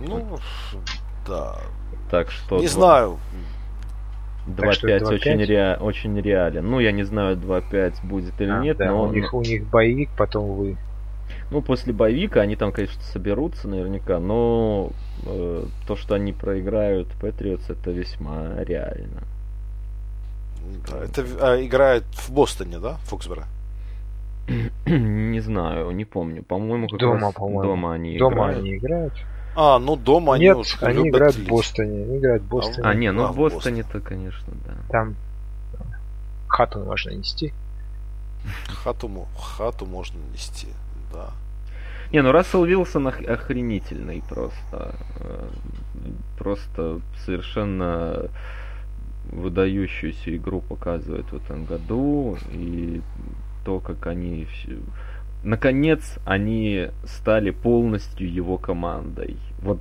Ну, да. Так что... Не знаю. 2.5 очень, ре... очень реален. Ну, я не знаю, 2.5 будет или а, нет, да, но... У них, у них боевик, потом вы Ну, после боевика они там, конечно, соберутся наверняка, но э, то, что они проиграют Патриотс, это весьма реально. Да, это а, играет в Бостоне, да, Фоксбора? <clears throat> не знаю, не помню. По-моему, как Дома, раз по-моему. дома они Дома играют. они играют. А, ну дома они Нет, уж они любят играют в. Бостоне. Они играют в Бостоне. А, не, ну А, в Бостоне-то, конечно, да. Там хату можно нести. Хату, мо- хату можно нести, да. Не, ну Рассел Вилсон ох- охренительный просто. Э, Просто совершенно выдающуюся игру показывает в этом году. И то, как они... Наконец, они стали полностью его командой. Вот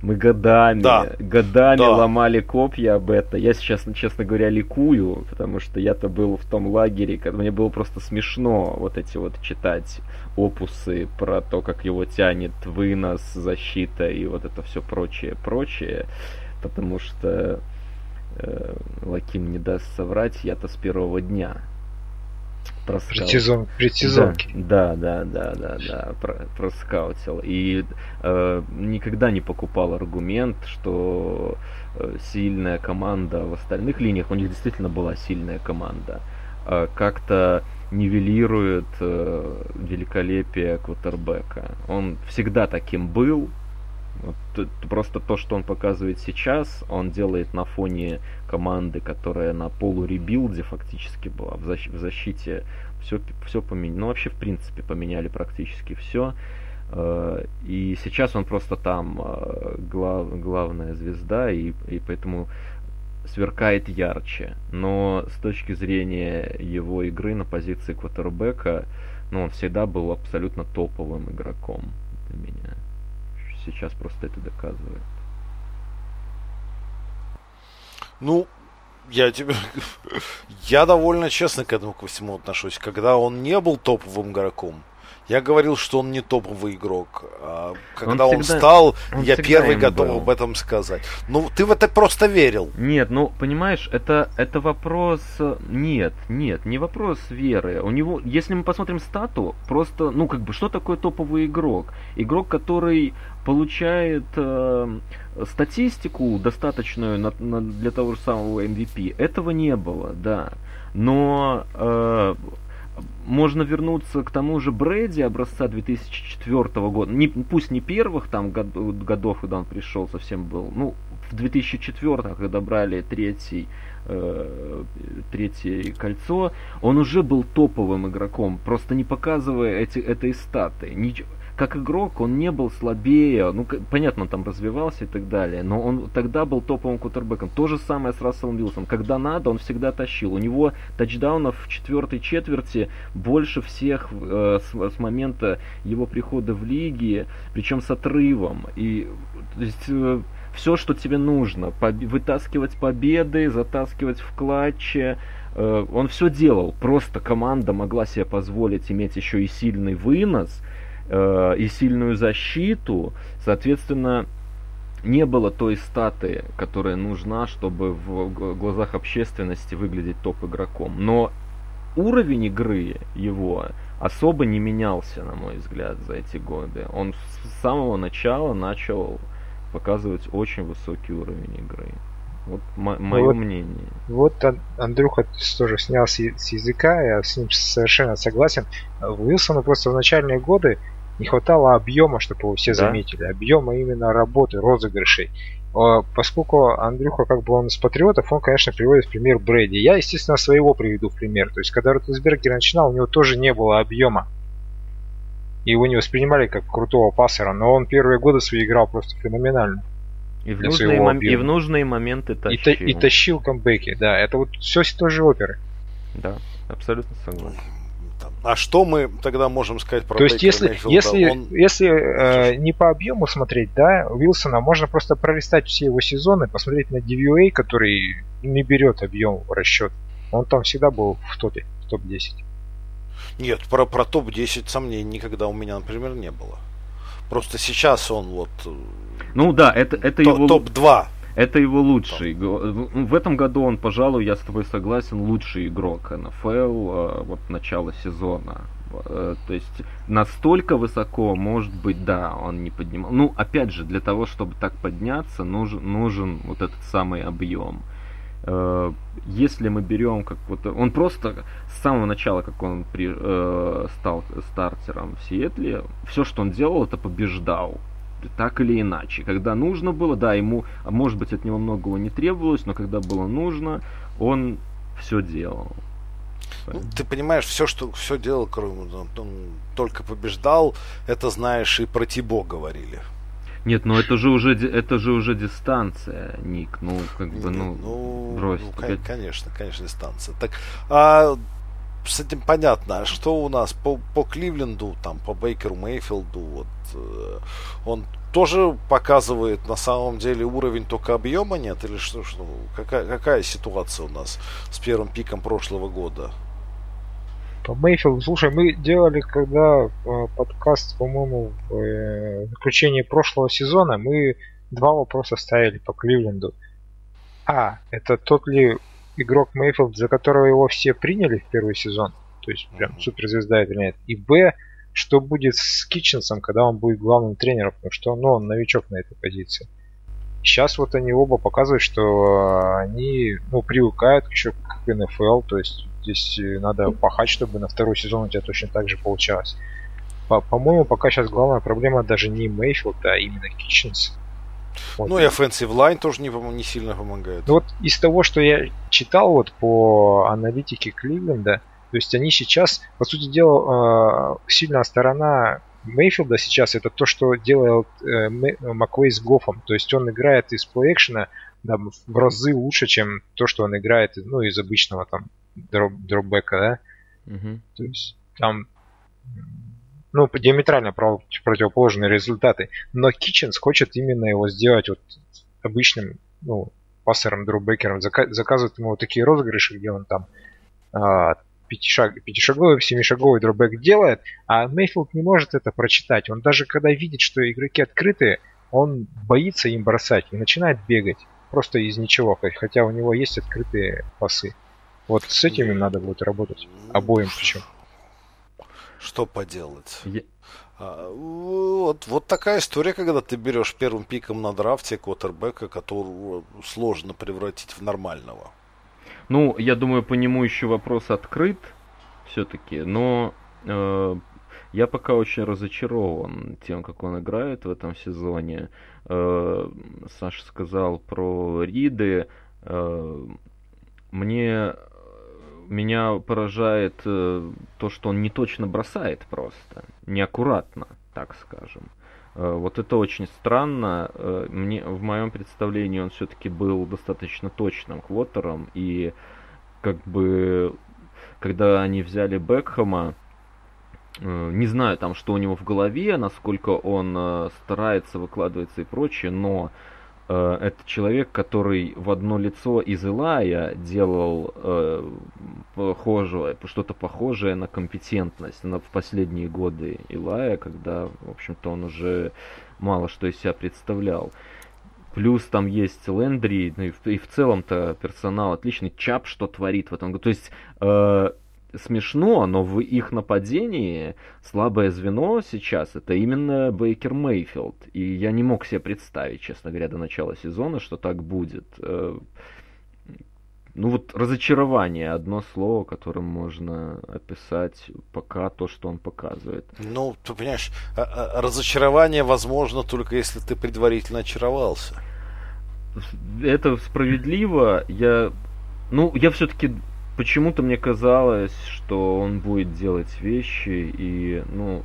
мы годами, Да. годами Да. ломали копья об это. Я сейчас, честно говоря, ликую, потому что я-то был в том лагере, когда мне было просто смешно вот эти вот читать опусы про то, как его тянет вынос, защита и вот это все прочее, прочее. Потому что э, Лаким не даст соврать, я-то с первого дня. Предсезон, предсезонки. Да, да, да, да, да, про, проскаутил. И э, никогда не покупал аргумент, что э, сильная команда в остальных линиях, у них действительно была сильная команда, э, как-то нивелирует э, великолепие квотербека. Он всегда таким был. Вот просто то, что он показывает сейчас, он делает на фоне команды, которая на полуребилде фактически была в, защ- в защите. Все, все поменяли. Ну, вообще, в принципе, поменяли практически все. И сейчас он просто там э, глав, главная звезда, и, и поэтому сверкает ярче. Но с точки зрения его игры на позиции квотербека, ну, он всегда был абсолютно топовым игроком для меня. Сейчас просто это доказывает. Ну, я тебе... <laughs> я довольно честно к этому ко всему отношусь. Когда он не был топовым игроком, я говорил, что он не топовый игрок. А когда он, всегда- стал, он я первый готов был. об этом сказать. Ну, ты в это просто верил. Нет, ну понимаешь, это, это вопрос. э, Нет, нет, не вопрос веры. У него, если мы посмотрим стату, просто, ну как бы, что такое топовый игрок? Игрок, который получает э, статистику достаточную на- на- для того же самого MVP. Этого не было, да. Но э, можно вернуться к тому же Брэди образца 2004 года. Не, пусть не первых там год- годов, когда он пришел, совсем был. Ну, в 2004, когда брали третий, э, третье кольцо, он уже был топовым игроком, просто не показывая эти, этой статы. Нич- как игрок он не был слабее, ну, понятно, он там развивался и так далее, но он тогда был топовым кутербеком. То же самое с Расселом Вилсом. Когда надо, он всегда тащил. У него тачдаунов в четвертой четверти больше всех э, с, с момента его прихода в лиги, причем с отрывом. И то есть все, что тебе нужно, поб- вытаскивать победы, затаскивать в клатче, э, он все делал. Просто команда могла себе позволить иметь еще и сильный вынос, э, и сильную защиту, соответственно, не было той статы, которая нужна, чтобы в глазах общественности выглядеть топ-игроком. Но уровень игры его особо не менялся, на мой взгляд, за эти годы. Он с самого начала начал показывать очень высокий уровень игры. Вот мо- мое вот мнение. Вот Ан- Андрюха тоже снял с, с языка, я с ним совершенно согласен. Уилсону просто в начальные годы не хватало объема, чтобы его все Да. заметили. Объема именно работы, розыгрышей. А, Поскольку Андрюха, как бы он из патриотов, он, конечно, приводит в пример Брэди. Я, естественно, своего приведу в пример. То есть, когда Ротенсбергер начинал, у него тоже не было объема. И его не воспринимали как крутого пассера, но он первые годы свои играл просто феноменально. И в, нужные, мом- и в нужные моменты И, та- тащил. и тащил камбэки, да. Это вот все с той же оперы. Да, абсолютно согласен. А что мы тогда можем сказать про То есть, если, Мейфилда? если, Он- если э, не по объему смотреть, да, Уилсона, можно просто пролистать все его сезоны, посмотреть на DVA, который не берет объем в расчет. Он там всегда был в топе, в топ-10. Нет, про, про топ-10 сомнений никогда у меня, например, не было. Просто сейчас он вот э, Ну да, это, это, то- его, топ-2. Это его лучший. в этом году он, пожалуй, я с тобой согласен, лучший игрок НФЛ э, вот начала сезона. Э, то есть настолько высоко, может быть, да, он не поднимал. Ну, опять же, для того, чтобы так подняться, нужен, нужен вот этот самый объем. Э, если мы берем как вот он просто с самого начала, как он при, э, стал стартером в Сиэтле, все, что он делал, это побеждал так или иначе. Когда нужно было, да, ему, а может быть, от него многого не требовалось, но когда было нужно, он все делал. Ну, ты понимаешь, все, что все делал, кроме он, он только побеждал, это знаешь, и про Тибо говорили. Нет, ну это же уже это же уже дистанция, Ник. Ну, как бы, ну, ну брось. Ну, конечно, конечно, дистанция. Так, а с этим понятно. А что у нас по, по Кливленду, там, по Бейкеру Мейфилду, вот э, он тоже показывает на самом деле уровень только объема нет? Или что, что какая, какая ситуация у нас с первым пиком прошлого года? По Мейфилду, слушай, мы делали, когда э, подкаст, по-моему, в э, заключении прошлого сезона, мы два вопроса ставили по Кливленду. А, это тот ли игрок Мейфилд, за которого его все приняли в первый сезон, то есть прям суперзвезда или нет. И Б, что будет с Китченсом, когда он будет главным тренером, потому что ну, он новичок на этой позиции. Сейчас вот они оба показывают, что они ну, привыкают еще к НФЛ, то есть здесь надо пахать, чтобы на второй сезон у тебя точно так же получалось. По- по-моему, пока сейчас главная проблема даже не Мейфилд, а именно Китченс. Вот. Ну и offensive line тоже не, не сильно помогает. Ну вот из того, что я читал вот по аналитике Кливленда, то есть они сейчас, по сути дела, э, сильная сторона Мейфилда сейчас это то, что делает э, Маквей с Гофом. То есть он играет из плей-экшена да, в разы лучше, чем то, что он играет ну, из обычного там дроп, дропбека, да? Угу. То есть там ну, диаметрально противоположные результаты. Но Китченс хочет именно его сделать вот обычным, ну, пассером, дропбекером. Заказывает ему такие розыгрыши, где он там а, пятишаг, пятишаговый, семишаговый дропбэк делает, а Мейфилд не может это прочитать. Он даже когда видит, что игроки открыты, он боится им бросать и начинает бегать. Просто из ничего, хотя у него есть открытые пасы. Вот с этим им надо будет работать. Обоим причем. Что поделать? Я... А, вот, вот такая история, когда ты берешь первым пиком на драфте квотербека, которого сложно превратить в нормального. Ну, я думаю, по нему еще вопрос открыт все-таки, но э, я пока очень разочарован тем, как он играет в этом сезоне. Э, Саша сказал про Риды. Э, мне меня поражает э, то, что он не точно бросает просто, неаккуратно, так скажем. Э, вот это очень странно. Э, мне, в моем представлении он все-таки был достаточно точным квотером, и как бы когда они взяли Бекхэма, э, не знаю там, что у него в голове, насколько он э, старается, выкладывается и прочее, но Э, это человек, который в одно лицо из Илая делал э, похожее, что-то похожее на компетентность на, в последние годы Илая, когда, в общем-то, он уже мало что из себя представлял. Плюс там есть Лендри, ну и в, и в целом-то персонал отличный. Чап что творит в этом году. То есть э, смешно, но в их нападении слабое звено сейчас это именно Бейкер Мейфилд. И я не мог себе представить, честно говоря, до начала сезона, что так будет. Э, ну вот разочарование, одно слово, которым можно описать пока то, что он показывает. Ну, ты понимаешь, а, а, разочарование возможно только если ты предварительно очаровался. Это справедливо. Я, ну, я все-таки почему-то мне казалось, что он будет делать вещи и, ну,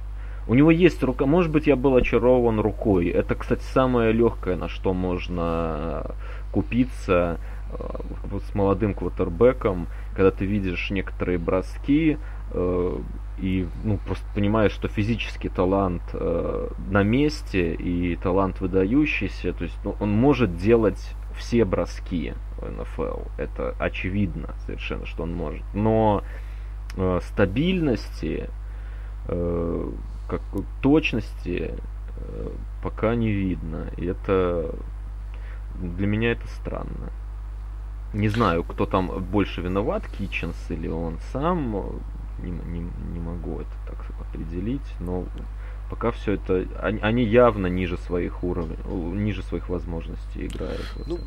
у него есть рука, может быть, я был очарован рукой. Это, кстати, самое легкое, на что можно купиться э, с молодым квотербеком, когда ты видишь некоторые броски э, и ну, просто понимаешь, что физический талант э, на месте и талант выдающийся, то есть ну, он может делать все броски НФЛ. Это очевидно совершенно, что он может. Но э, стабильности, э, как, точности э, пока не видно. И это для меня это странно. Не знаю, кто там больше виноват, Китченс или он сам. не, не, не могу это так определить, но пока все это они, они явно ниже своих уровней, ниже своих возможностей играют. Ну,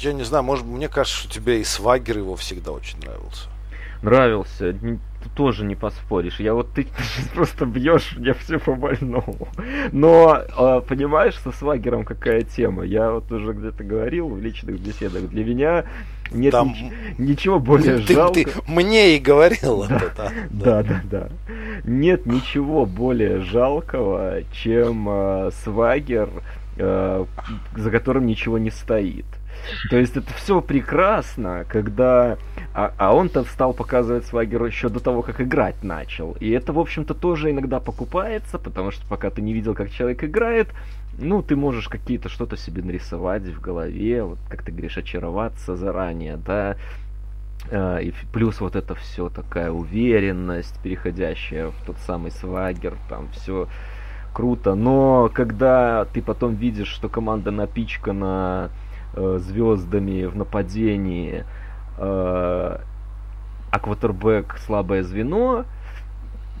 я не знаю, может, мне кажется, что тебе и Свагер его всегда очень нравился. Нравился, тоже не поспоришь. Я вот ты, ты <laughs> просто бьешь мне все по больному. Но э, понимаешь, со Свагером какая тема? Я вот уже где-то говорил в личных беседах. Для меня нет Там... нич- ничего более ты, жалко. Ты мне и говорил да, это, да. Да, да, да. Нет ничего более жалкого, чем э, Свагер, э, за которым ничего не стоит. То есть это все прекрасно, когда... А, а он-то стал показывать Свагеру еще до того, как играть начал. И это, в общем-то, тоже иногда покупается, потому что пока ты не видел, как человек играет, ну, ты можешь какие-то что-то себе нарисовать в голове, вот как ты говоришь, очароваться заранее, да, и плюс вот это все такая уверенность, переходящая в тот самый свагер, там все круто. Но когда ты потом видишь, что команда напичкана э, звездами в нападении, э, а квотербек слабое звено,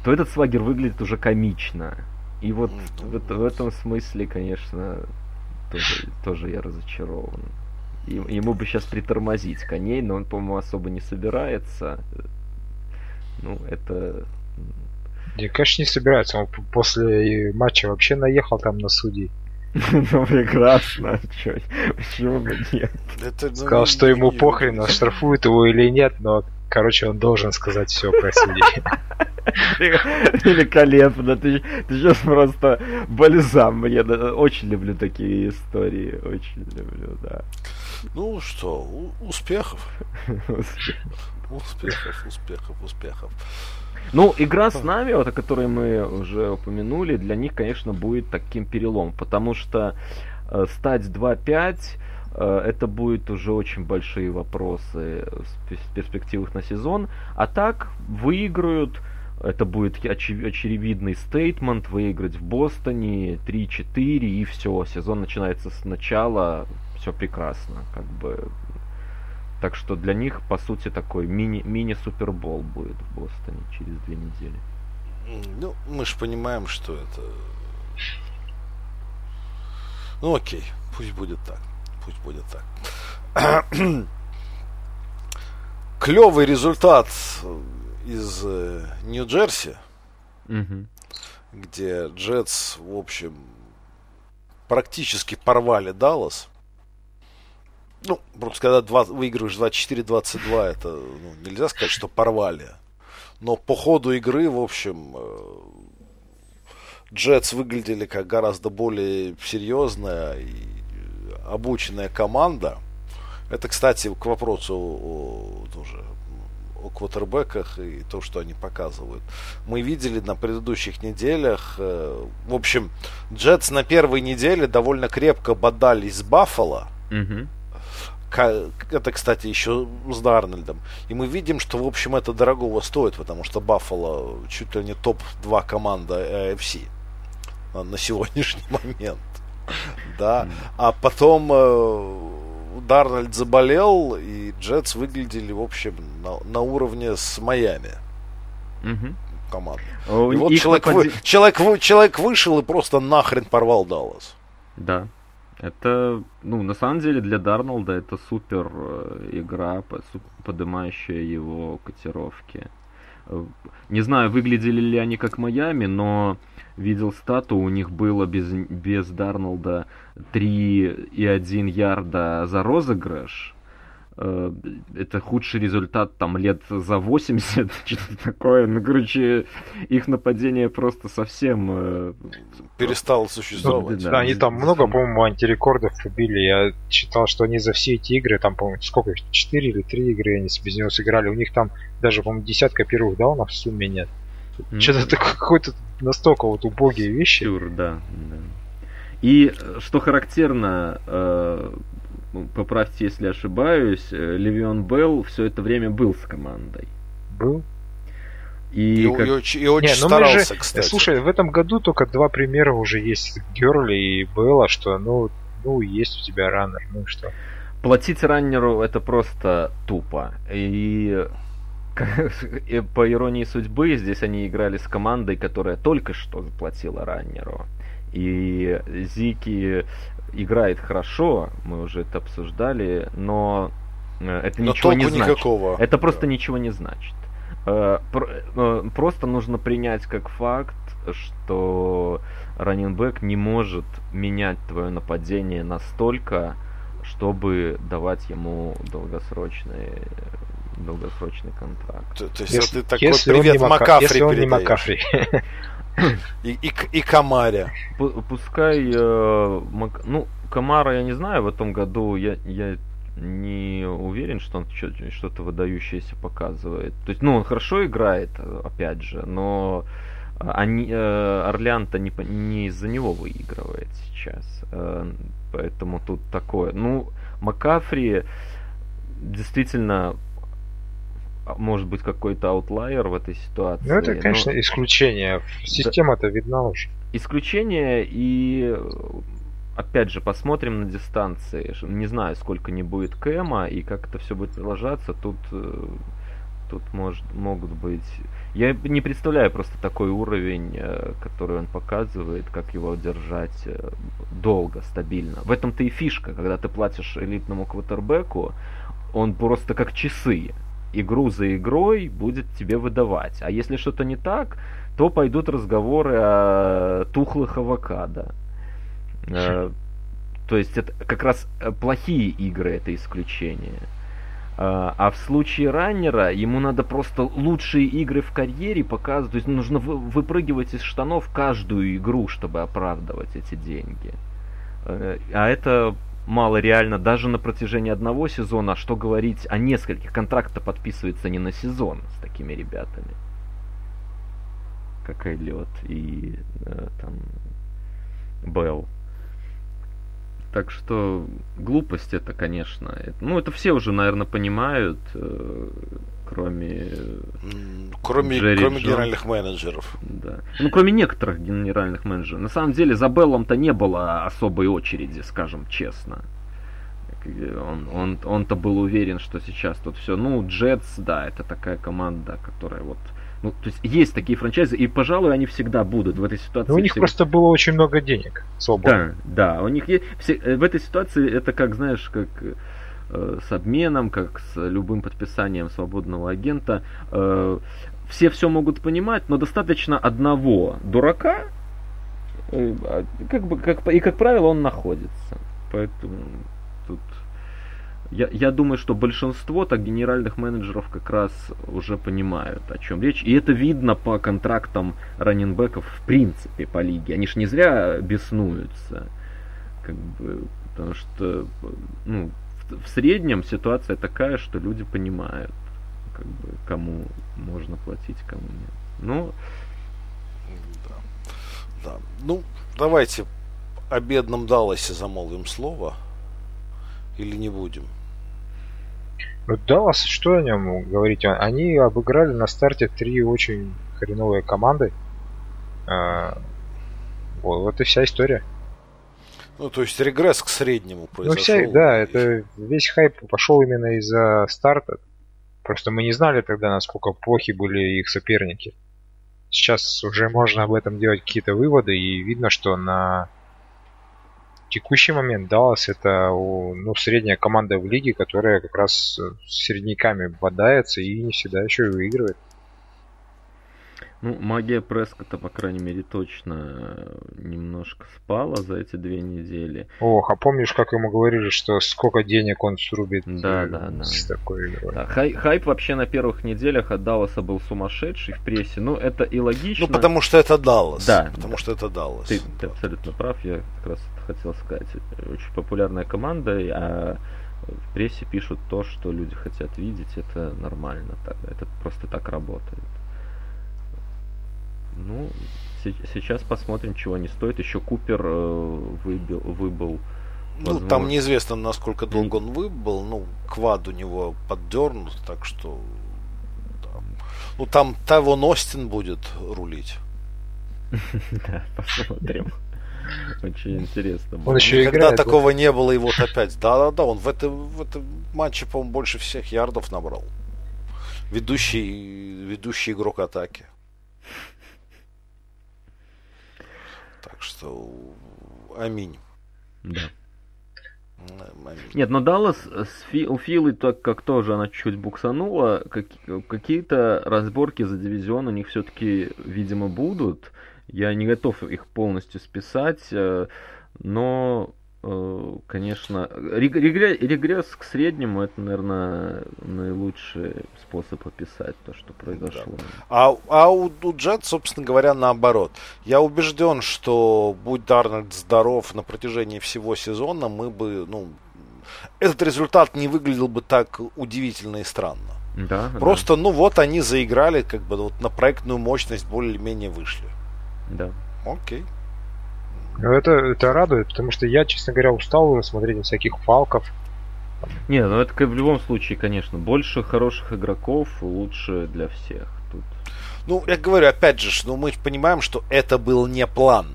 то этот свагер выглядит уже комично. И вот в, в этом смысле, конечно, тоже, тоже я разочарован. Ему бы сейчас притормозить коней, но он, по-моему, особо не собирается. Ну, это... Да, конечно, не собирается. Он после матча вообще наехал там на судей. <laughs> Ну, прекрасно. Чё, почему бы нет? Это, ну, Сказал, что ему похрен, штрафуют его или нет, но, короче, он должен сказать все про судей. <laughs> Великолепно. Ты, ты сейчас просто бальзам. Я очень люблю такие истории. Очень люблю, да. Ну что, <laughs> успехов. Успехов, успехов, успехов. Ну, игра с нами, вот, о которой мы уже упомянули, для них, конечно, будет таким перелом, потому что э, стать 2-5 э, это будет уже очень большие вопросы в перспективах на сезон. А так выиграют, это будет очевидный стейтмент, выиграть в Бостоне 3-4 и все, сезон начинается сначала, все прекрасно, как бы так что для них, по сути, такой мини, мини-супербол будет в Бостоне через две недели. Ну, мы же понимаем, что это... Ну, окей, пусть будет так. Пусть будет так. <clears throat> Клевый результат из Нью-Джерси, угу. где Джетс, в общем, практически порвали Даллас. Ну, просто когда 2, выигрываешь 24-22, это ну, нельзя сказать, что порвали. Но по ходу игры, в общем, Джетс выглядели как гораздо более серьезная и обученная команда. Это, кстати, к вопросу о, тоже о квотербеках и то, что они показывают. Мы видели на предыдущих неделях, в общем, Джетс на первой неделе довольно крепко бодались с Баффало. Угу. Это, кстати, еще с Дарнольдом. И мы видим, что, в общем, это дорогого стоит, потому что Баффало чуть ли не топ-2 команда AFC на сегодняшний <laughs> момент. Да. А потом э, Дарнольд заболел, и Джетс выглядели, в общем, на, на уровне с Майами. Угу. Команда. И вот человек, напади... вы, человек, человек вышел и просто нахрен порвал Даллас. Да. Это, ну, на самом деле для Дарнолда это супер игра, поднимающая его котировки. Не знаю, выглядели ли они как Майами, но видел стату, у них было без, без Дарнолда 3,1 ярда за розыгрыш. Это худший результат там лет за 80, <laughs> что-то такое. Ну, короче, их нападение просто совсем... э, Перестало существовать. Да, да, они там много, по-моему, антирекордов побили. Я читал, что они за все эти игры, там, по-моему, сколько их, 4 или 3 игры они без него сыграли. У них там даже, по-моему, десятка первых даунов в сумме нет. Mm-hmm. Что-то такое, какой-то настолько вот убогие вещи. Сюр, да, да. И что характерно, э, поправьте, если ошибаюсь, Левион Белл все это время был с командой. Был? И, и, как... и, очень, и очень Не, старался, же, кстати. Слушай, в этом году только два примера уже есть Герли и Белла, что ну, ну, есть у тебя раннер, ну что. Платить раннеру это просто тупо. И <laughs> И по иронии судьбы, здесь они играли с командой, которая только что заплатила раннеру. И Зики играет хорошо, мы уже это обсуждали, но э, это Но ничего не значит. никакого. Это просто ничего не значит. Э, э, Просто нужно принять как факт, что раненбэк не может менять твое нападение настолько, чтобы давать ему долгосрочный, долгосрочный контракт. То, то есть Если, это ты такой если он привет не Мака- Макафри если он не. Макафри. <laughs> И, и, и Камаре. Пу- Пускай, э, Мак- ну, Камара я не знаю, в этом году я, я не уверен, что он что-то выдающееся показывает. То есть, ну, он хорошо играет, э, опять же, но они, э, Орлеан-то не, не из-за него выигрывает сейчас. Э, поэтому тут такое. Ну, Макафри действительно может быть какой-то аутлайер в этой ситуации. Ну, это, но- конечно, исключение. Система-то видна уже. исключение и опять же посмотрим на дистанции. Не знаю, сколько не будет Кэма и как это все будет продолжаться. Тут э, тут может, могут быть. Я не представляю просто такой уровень, э, который он показывает, как его держать э, долго, стабильно. В этом-то и фишка, когда ты платишь элитному квотербеку, он просто как часы. Игру за игрой будет тебе выдавать. А если что-то не так, то пойдут разговоры о тухлых авокадо. Э, То есть это как раз э, плохие игры это исключение. А а в случае раннера ему надо просто лучшие игры в карьере показывать. То есть нужно вы- выпрыгивать из штанов каждую игру, чтобы оправдывать эти деньги. Э, А это мало реально даже на протяжении одного сезона, что говорить о нескольких. Контракт подписывается не на сезон с такими ребятами. Как Эллиот и э, там Белл. Так что глупость это, конечно. это- ну, это все уже, наверное, понимают, э, кроме Кроме, Джерри кроме Джонс. генеральных менеджеров. Да. Ну, кроме некоторых генеральных менеджеров. На самом деле, за Беллом-то не было особой очереди, скажем честно. Он, он, он-то был уверен, что сейчас тут все. Ну, Джетс, да, это такая команда, которая вот. Ну, то есть есть такие франчайзы, и, пожалуй, они всегда будут в этой ситуации. Ну, у них всегда- просто было очень много денег свободно. Да, да, у них есть... э, в этой ситуации это как, знаешь, как э, с обменом, как с любым подписанием свободного агента. Э, все все могут понимать, но достаточно одного дурака, э, а, как бы, как, и, как правило, он находится. Поэтому тут... Я, я думаю, что большинство так генеральных менеджеров как раз уже понимают, о чем речь. И это видно по контрактам раненбеков в принципе по лиге. Они ж не зря беснуются. Как бы, потому что ну, в, среднем ситуация такая, что люди понимают, как бы, кому можно платить, кому нет. Ну, Да. Да. Ну, давайте о бедном Далласе замолвим слово. Или не будем? Даллас, что о нем говорить? Они обыграли на старте три очень хреновые команды. А, Вот, вот и вся история. Ну, то есть регресс к среднему Ну, произошел. вся, да, это весь хайп пошел именно из-за старта. Просто мы не знали тогда, насколько плохи были их соперники. Сейчас уже можно об этом делать какие-то выводы, и видно, что на текущий момент Даллас это ну, средняя команда в лиге, которая как раз с середняками бодается и не всегда еще и выигрывает. Ну, магия Прескота, по крайней мере, точно э, немножко спала за эти две недели. Ох, а помнишь, как ему говорили, что сколько денег он срубит Да, э, да, да. с такой игрой? Да, хай- хайп вообще на первых неделях от Далласа был сумасшедший в прессе. Ну, это и логично. Ну, потому что это Даллас. Да, Потому да. что это Даллас. Ты, ты абсолютно прав, я как раз это хотел сказать. Очень популярная команда, а в прессе пишут то, что люди хотят видеть, это нормально. Так, это просто так работает. Ну, се- сейчас посмотрим, чего они стоят. Еще Купер э, выбил, выбыл. Ну, возможно. там неизвестно, насколько долго он выбыл. Ну, квад у него поддернут, так что... да. Ну, там Тавон Остин будет рулить. <laughs> Да, посмотрим. Очень интересно. Он будет. еще Никогда играет, да? такого не было, и вот опять. Да-да-да, он в, это, в этом матче, по-моему, больше всех ярдов набрал. ведущий, ведущий игрок атаки. Так что аминь. Да. Нет, но Даллас с Фи- у Филы, так как тоже она чуть-чуть буксанула, как- какие-то разборки за дивизион у них все-таки, видимо, будут. Я не готов их полностью списать, э, но, конечно, рег- регре- регресс к среднему это, наверное, наилучший способ описать то, что произошло. А, а у, у Джет, собственно говоря, наоборот. Я убежден, что будь Дарнольд здоров на протяжении всего сезона, мы бы, ну, этот результат не выглядел бы так удивительно и странно. Да, да, Просто, ну вот, они заиграли, как бы вот на проектную мощность более-менее вышли. да. Окей. Ну, это, это радует, потому что я, честно говоря, устал уже смотреть на всяких фалков. Не, ну это в любом случае, конечно, больше хороших игроков лучше для всех. Тут Ну, я говорю, опять же, ну, мы понимаем, что это был не план.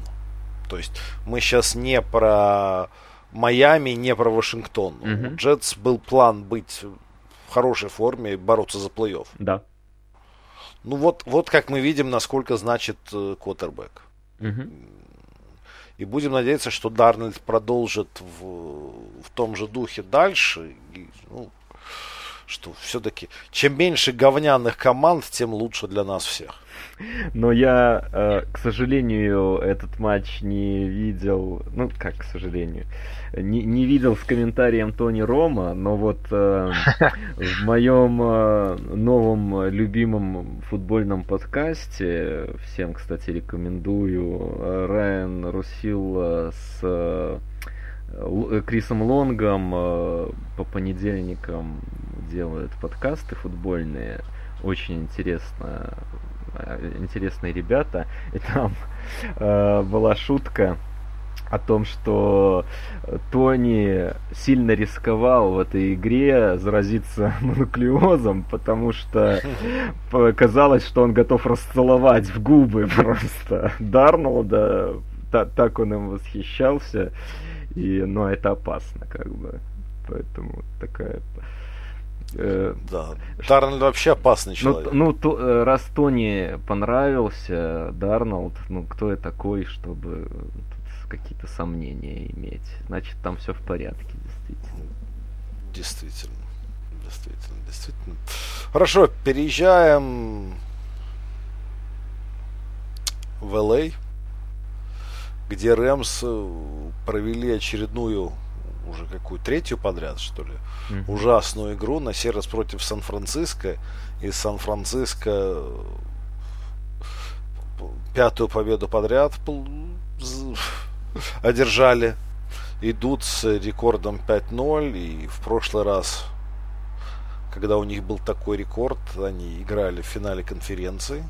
То есть мы сейчас не про Майами, не про Вашингтон. Мгм. У Джетс был план быть в хорошей форме и бороться за плей-офф. да. Ну вот, вот как мы видим, насколько значит э, квотербек. Мгм. И будем надеяться, что Дарнольд продолжит в, в том же духе дальше. И, ну, что все-таки чем меньше говняных команд, тем лучше для нас всех. Но я, э, к сожалению, этот матч не видел. Ну, как, к сожалению, не, не видел с комментарием Тони Рома, но вот э, <laughs> в моем э, новом любимом футбольном подкасте, всем, кстати, рекомендую, Райан Русил с Крисом Лонгом по понедельникам делают подкасты футбольные. Очень интересно интересные ребята. И там э, была шутка о том, что Тони сильно рисковал в этой игре заразиться <laughs> монуклеозом, потому что <laughs> казалось, что он готов расцеловать в губы <laughs> просто Дарнолда. Та- так он им восхищался. И, но это опасно, как бы. Поэтому такая... э, Да. Дарнольд вообще опасный ну, человек. т- ну, то- э, раз Тони понравился, Дарнолд, ну, кто я такой, чтобы какие-то сомнения иметь? Значит, там все в порядке, действительно. Действительно. Действительно, действительно. Хорошо, переезжаем в Л.А., где Рэмс провели очередную, уже какую, третью подряд, что ли, Мгм. ужасную игру, на раз против Сан-Франциско. И Сан-Франциско э, пятую победу подряд <laughs> одержали. Идут с рекордом 5-0. И в прошлый раз, когда у них был такой рекорд, они играли в финале конференции.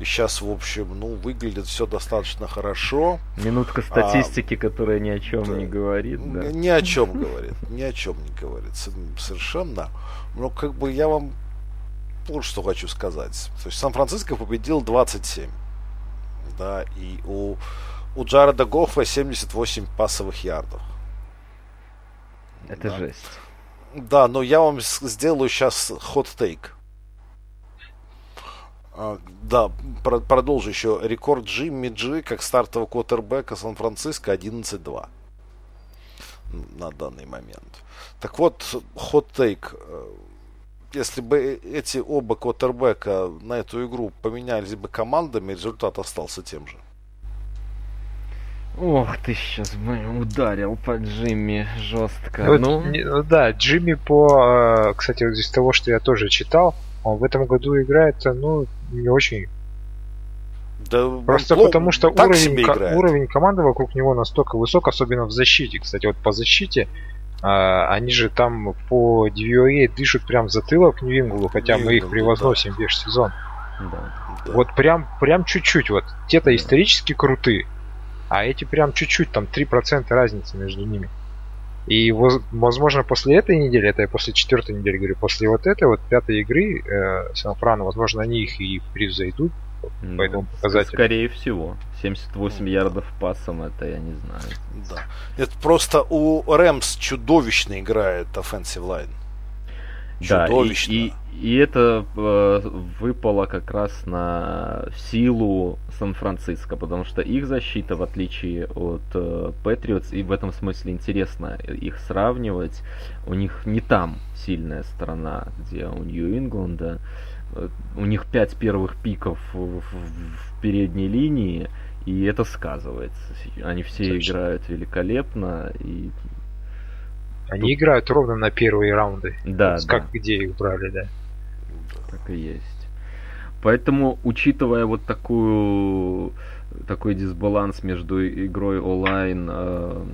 И сейчас, в общем, ну, выглядит все достаточно хорошо. Минутка статистики, которая ни о чем да. не говорит, да. Ни о чем говорит. Ни о чем не говорит. Совершенно. Но как бы я вам вот что хочу сказать. То есть Сан-Франциско победил 27. Да, и у, у Джареда Гоффа 78 пасовых ярдов. Это да. жесть. Да, но я вам сделаю сейчас хот-тейк. А, да, про- продолжу еще. Рекорд Джимми Джи как стартового квотербека Сан-Франциско 11-2 на данный момент. Так вот, хот-тейк. Э, Если бы эти оба квотербека на эту игру поменялись бы командами, результат остался тем же. Ох, ты сейчас ударил по Джимми жестко. Вот, ну, не- ну да, Джимми по, э, кстати, вот из того, что я тоже читал, он в этом году играет, э, ну, не очень. Да Просто плохо- потому что уровень, ко- уровень команды вокруг него настолько высок, особенно в защите. Кстати, вот по защите а, они же там по DVOA дышат прям затылок Нью-Инглу, хотя мы их Нью-Инглу, превозносим весь сезон. да. Да. Вот прям, прям чуть-чуть. Вот те-то исторически крутые, а эти прям чуть-чуть, там 3% разницы между ними. И воз- возможно после этой недели, это я после четвертой недели говорю, после вот этой вот пятой игры э, Сан-Франа, возможно, они их и превзойдут. Ну, по этому показателю. Скорее всего. 78 ярдов пасом, это я не знаю. Да. Это просто у Рэмс чудовищно играет offensive line. Да, Чудовищно. и, и, и это э, выпало как раз на силу Сан-Франциско, потому что их защита, в отличие от э, и в этом смысле интересно их сравнивать, у них не там сильная сторона, где у Нью-Ингланда. Э, У них пять первых пиков в, в- в передней линии, и это сказывается. Они все Точно. играют великолепно, и Они играют ровно на первые раунды. да, Вот да. Как где их брали, да. Так и есть. Поэтому, учитывая вот такую такой дисбаланс между игрой онлайн э,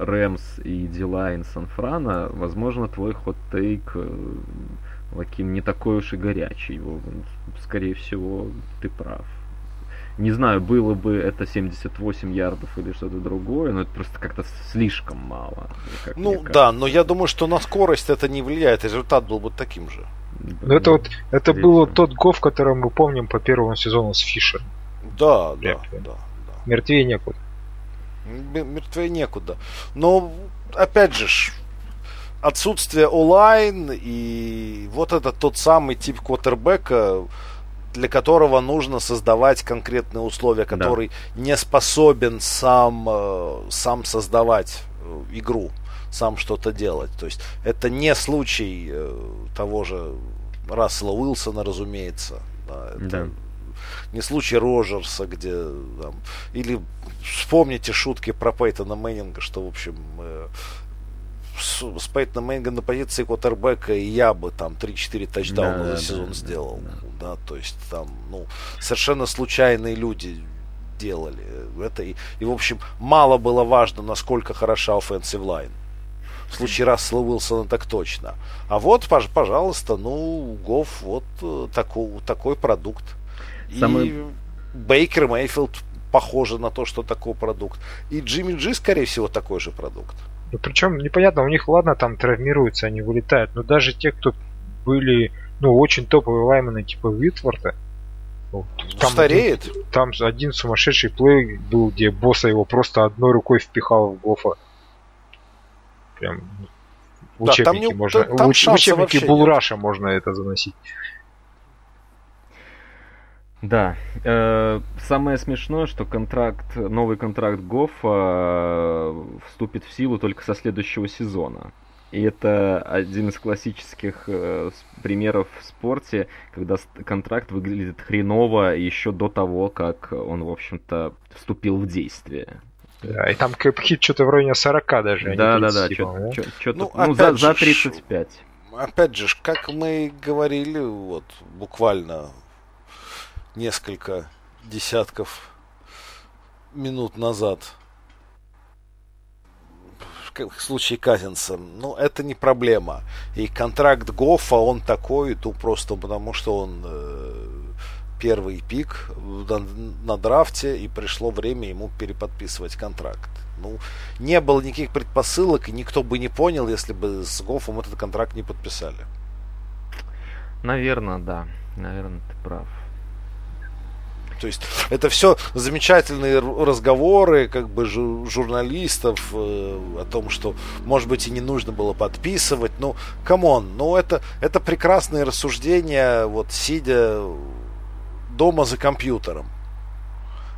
Рэмс и Дилайн Санфрана, возможно, твой хот-тейк э, Лаким не такой уж и горячий. Скорее всего, ты прав. Не знаю, было бы это 78 ярдов или что-то другое, но это просто как-то слишком мало. Ну да, но я думаю, что на скорость это не влияет, результат был бы таким же. Ну это вот, это был тот Гоф, который мы помним по первому сезону с Фишером. Да, да, да, да. Мертвее некуда. Мертвее некуда. Но, опять же, ж, отсутствие онлайн и вот это тот самый тип квотербека, для которого нужно создавать конкретные условия, Да. который не способен сам, э, сам создавать э, игру, сам что-то делать. То есть это не случай э, того же Рассела Уилсона, разумеется. Да, это Да. не случай Роджерса, где там, или вспомните шутки про Пейтона Мэннинга, что, в общем, э, с, с Пейтоном Мэннингом на позиции квотербека и я бы там 3-4 тачдауна Да, за сезон да, сделал. да. Да, то есть там, ну, совершенно случайные люди делали это. И, и, в общем, мало было важно, насколько хороша offensive line. В случае Рассела Уилсона так точно. А вот, пож- пожалуйста, ну, Гофф, вот э, такой, такой продукт. И Самый- Бейкер Мейфилд похоже на то, что такой продукт. И Джимми Джи, скорее всего, такой же продукт. Ну, причем непонятно, у них, ладно, там травмируются, они вылетают, но даже те, кто были, ну, очень топовые лаймены, типа Витворта, вот, Ну, стареет. Один, там один сумасшедший плей был, где босса его просто одной рукой впихал в Гофа. Прям в Да, там учебнике не- можно, там- там в, в учебнике Булраша можно это заносить. Да. Э, самое смешное, что контракт, новый контракт Гоффа э, вступит в силу только со следующего сезона. И это один из классических э, примеров в спорте, когда контракт выглядит хреново еще до того, как он, в общем-то, вступил в действие. Да, и там кэп-хит что-то в районе 40 даже. а не Да, да, да, 30, по-моему, да? что-то Ну, ну, за, за же, 35. Опять же, как мы говорили, вот буквально несколько десятков минут назад, в случае Казинса, ну, это не проблема. И контракт Гофа, он такой, ну, просто потому что он э, первый пик на, на драфте, и пришло время ему переподписывать контракт. Ну, не было никаких предпосылок, и никто бы не понял, если бы с Гофом этот контракт не подписали. Наверное, да. Наверное, ты прав. То есть это все замечательные разговоры как бы жу- журналистов э, о том, что может быть и не нужно было подписывать. Ну, come on, ну это, это прекрасные рассуждения, вот сидя дома за компьютером.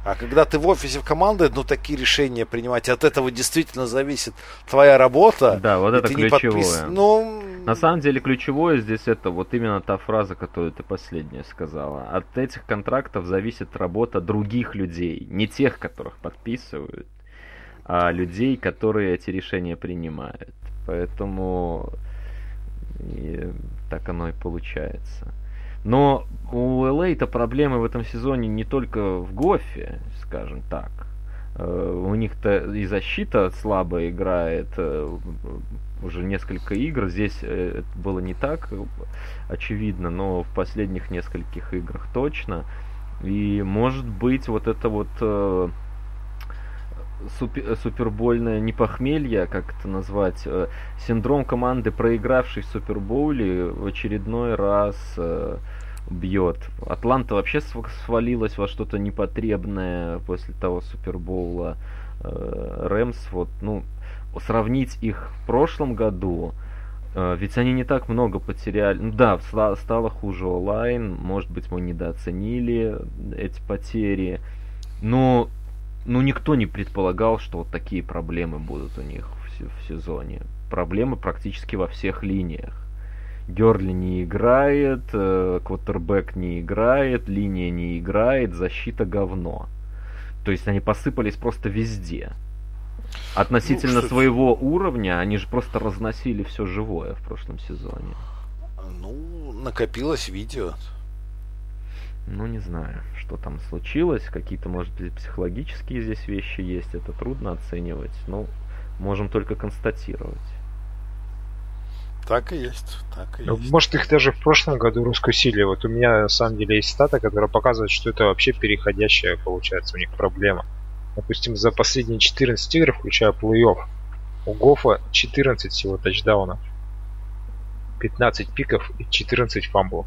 А когда ты в офисе в команде, ну такие решения принимать, от этого действительно зависит твоя работа. Да, вот это ключевое. подпис- Ну, На самом деле ключевое здесь это вот именно та фраза, которую ты последняя сказала. От этих контрактов зависит работа других людей, не тех, которых подписывают, а людей, которые эти решения принимают. Поэтому и так оно и получается. Но у LA-то проблемы в этом сезоне не только в Гофе, скажем так. Э, У них-то и защита слабо играет э, уже несколько игр. Здесь э, это было не так очевидно, но в последних нескольких играх точно. И может быть вот это вот э, супе- супербольное не похмелье, как это назвать, э, синдром команды, проигравшей в Супербоуле, в очередной раз э, бьет. Атланта вообще св- свалилась во что-то непотребное после того Супербоула. Э, Рэмс, вот, ну, сравнить их в прошлом году Э, ведь они не так много потеряли. Ну да, стало хуже онлайн. Может быть, мы недооценили эти потери. Но ну, никто не предполагал, что вот такие проблемы будут у них в, в сезоне. Проблемы практически во всех линиях. Герли не играет, э, квотербек не играет, линия не играет, защита говно. То есть они посыпались просто везде. Относительно ну, своего уровня, они же просто разносили все живое в прошлом сезоне. Ну, накопилось видео. Ну, не знаю, что там случилось. Какие-то, может быть, психологические здесь вещи есть. Это трудно оценивать. Ну, можем только констатировать. Так и есть, так и ну, есть. Может, их даже в прошлом году раскусили. Вот у меня, на самом деле, есть стата, которая показывает, что это вообще переходящая, получается, у них проблема. Допустим, за последние 14 игр, включая плей-офф, у Гофа 14 всего тачдаунов. 15 пиков и 14 фамблов.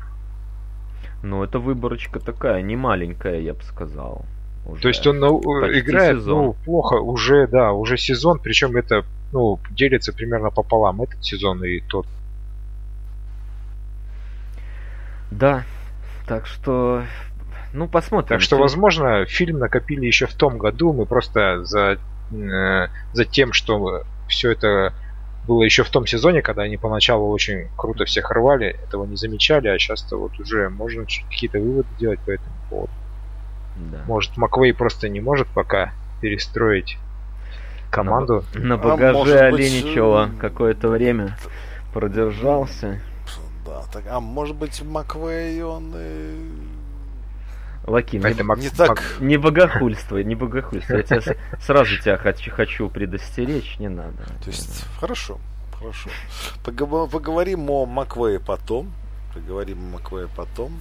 Ну, это выборочка такая, не маленькая, я бы сказал. Уже. То есть он ну, играет сезон. ну, плохо уже, да, уже сезон, причем это ну, делится примерно пополам этот сезон и тот. Да, так что, ну, посмотрим. Так что, возможно, фильм накопили еще в том году, мы просто за, э, за тем, что все это было еще в том сезоне, когда они поначалу очень круто всех рвали, этого не замечали, а сейчас-то вот уже можно какие-то выводы делать по этому поводу. Да. Может, Маквей просто не может пока перестроить команду. На, на багаже а Оленичева быть... какое-то время продержался. Да, так, а может быть Маквей он и... Лаки, не, это не, так... не богохульствуй, не богохульствуй. Я тебя, сразу тебя хочу, хочу предостеречь, не надо. То есть, хорошо, хорошо. Поговорим о Маквее потом. Поговорим о Маквее потом.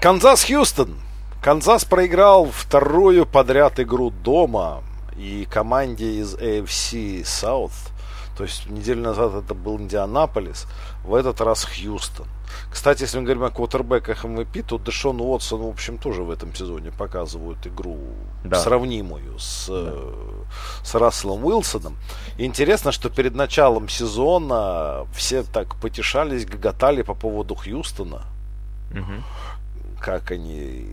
Канзас-Хьюстон. Канзас проиграл вторую подряд игру дома и команде из AFC South, то есть неделю назад это был Индианаполис, в этот раз Хьюстон. Кстати, если мы говорим о квотербеках MVP, то Дэшон Уотсон, в общем, тоже в этом сезоне показывают игру да. сравнимую с, да. с Расселом Уилсоном. И интересно, что перед началом сезона все так потешались, гоготали по поводу Хьюстона. Угу. Как они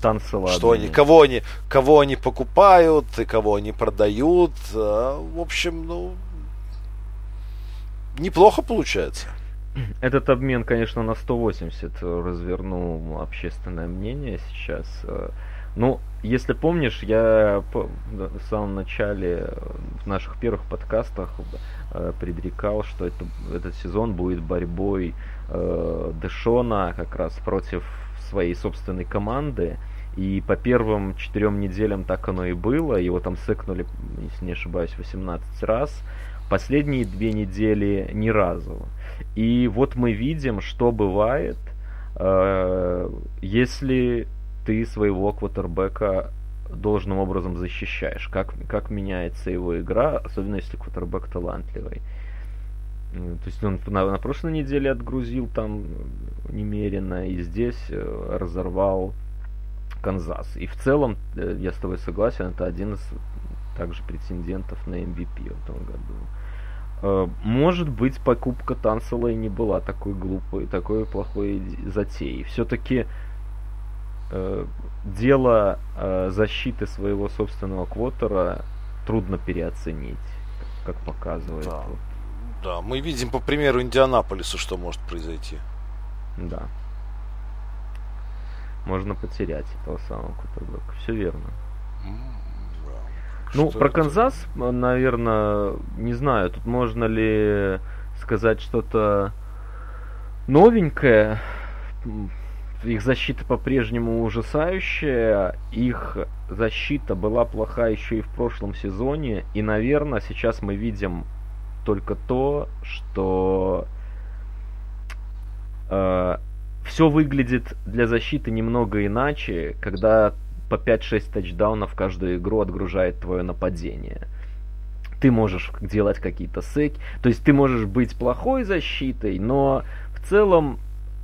танцевали. Что они, кого они, кого они покупают и кого они продают. А, в общем, ну, неплохо получается. Этот обмен, конечно, на 180 развернул общественное мнение сейчас. Ну, если помнишь, я в самом начале в наших первых подкастах э, предрекал, что это, этот сезон будет борьбой э, Дэшона как раз против своей собственной команды. И по первым четырем неделям так оно и было. Его там сэкнули, если не ошибаюсь, 18 раз. Последние две недели ни разу. И вот мы видим, что бывает, э, если ты своего квотербека должным образом защищаешь. Как, как меняется его игра, особенно если квотербек талантливый. То есть он на, на прошлой неделе отгрузил там немерено, и здесь э, разорвал Канзас. И в целом, э, я с тобой согласен, это один из также претендентов на MVP в этом году. Э, может быть, покупка Тансела и не была такой глупой, такой плохой затеей. Все-таки э, дело э, защиты своего собственного квотера трудно переоценить, как показывает. Да. да, мы видим по примеру Индианаполиса, что может произойти. Да можно потерять этого самого кутербека. Все верно. Ну, про Канзас, наверное, не знаю, тут можно ли сказать что-то новенькое. Их защита по-прежнему ужасающая. Их защита была плоха еще и в прошлом сезоне. И, наверное, сейчас мы видим только то, что э, все выглядит для защиты немного иначе, когда по 5-6 тачдаунов каждую игру отгружает твое нападение. Ты можешь делать какие-то секи, то есть ты можешь быть плохой защитой, но в целом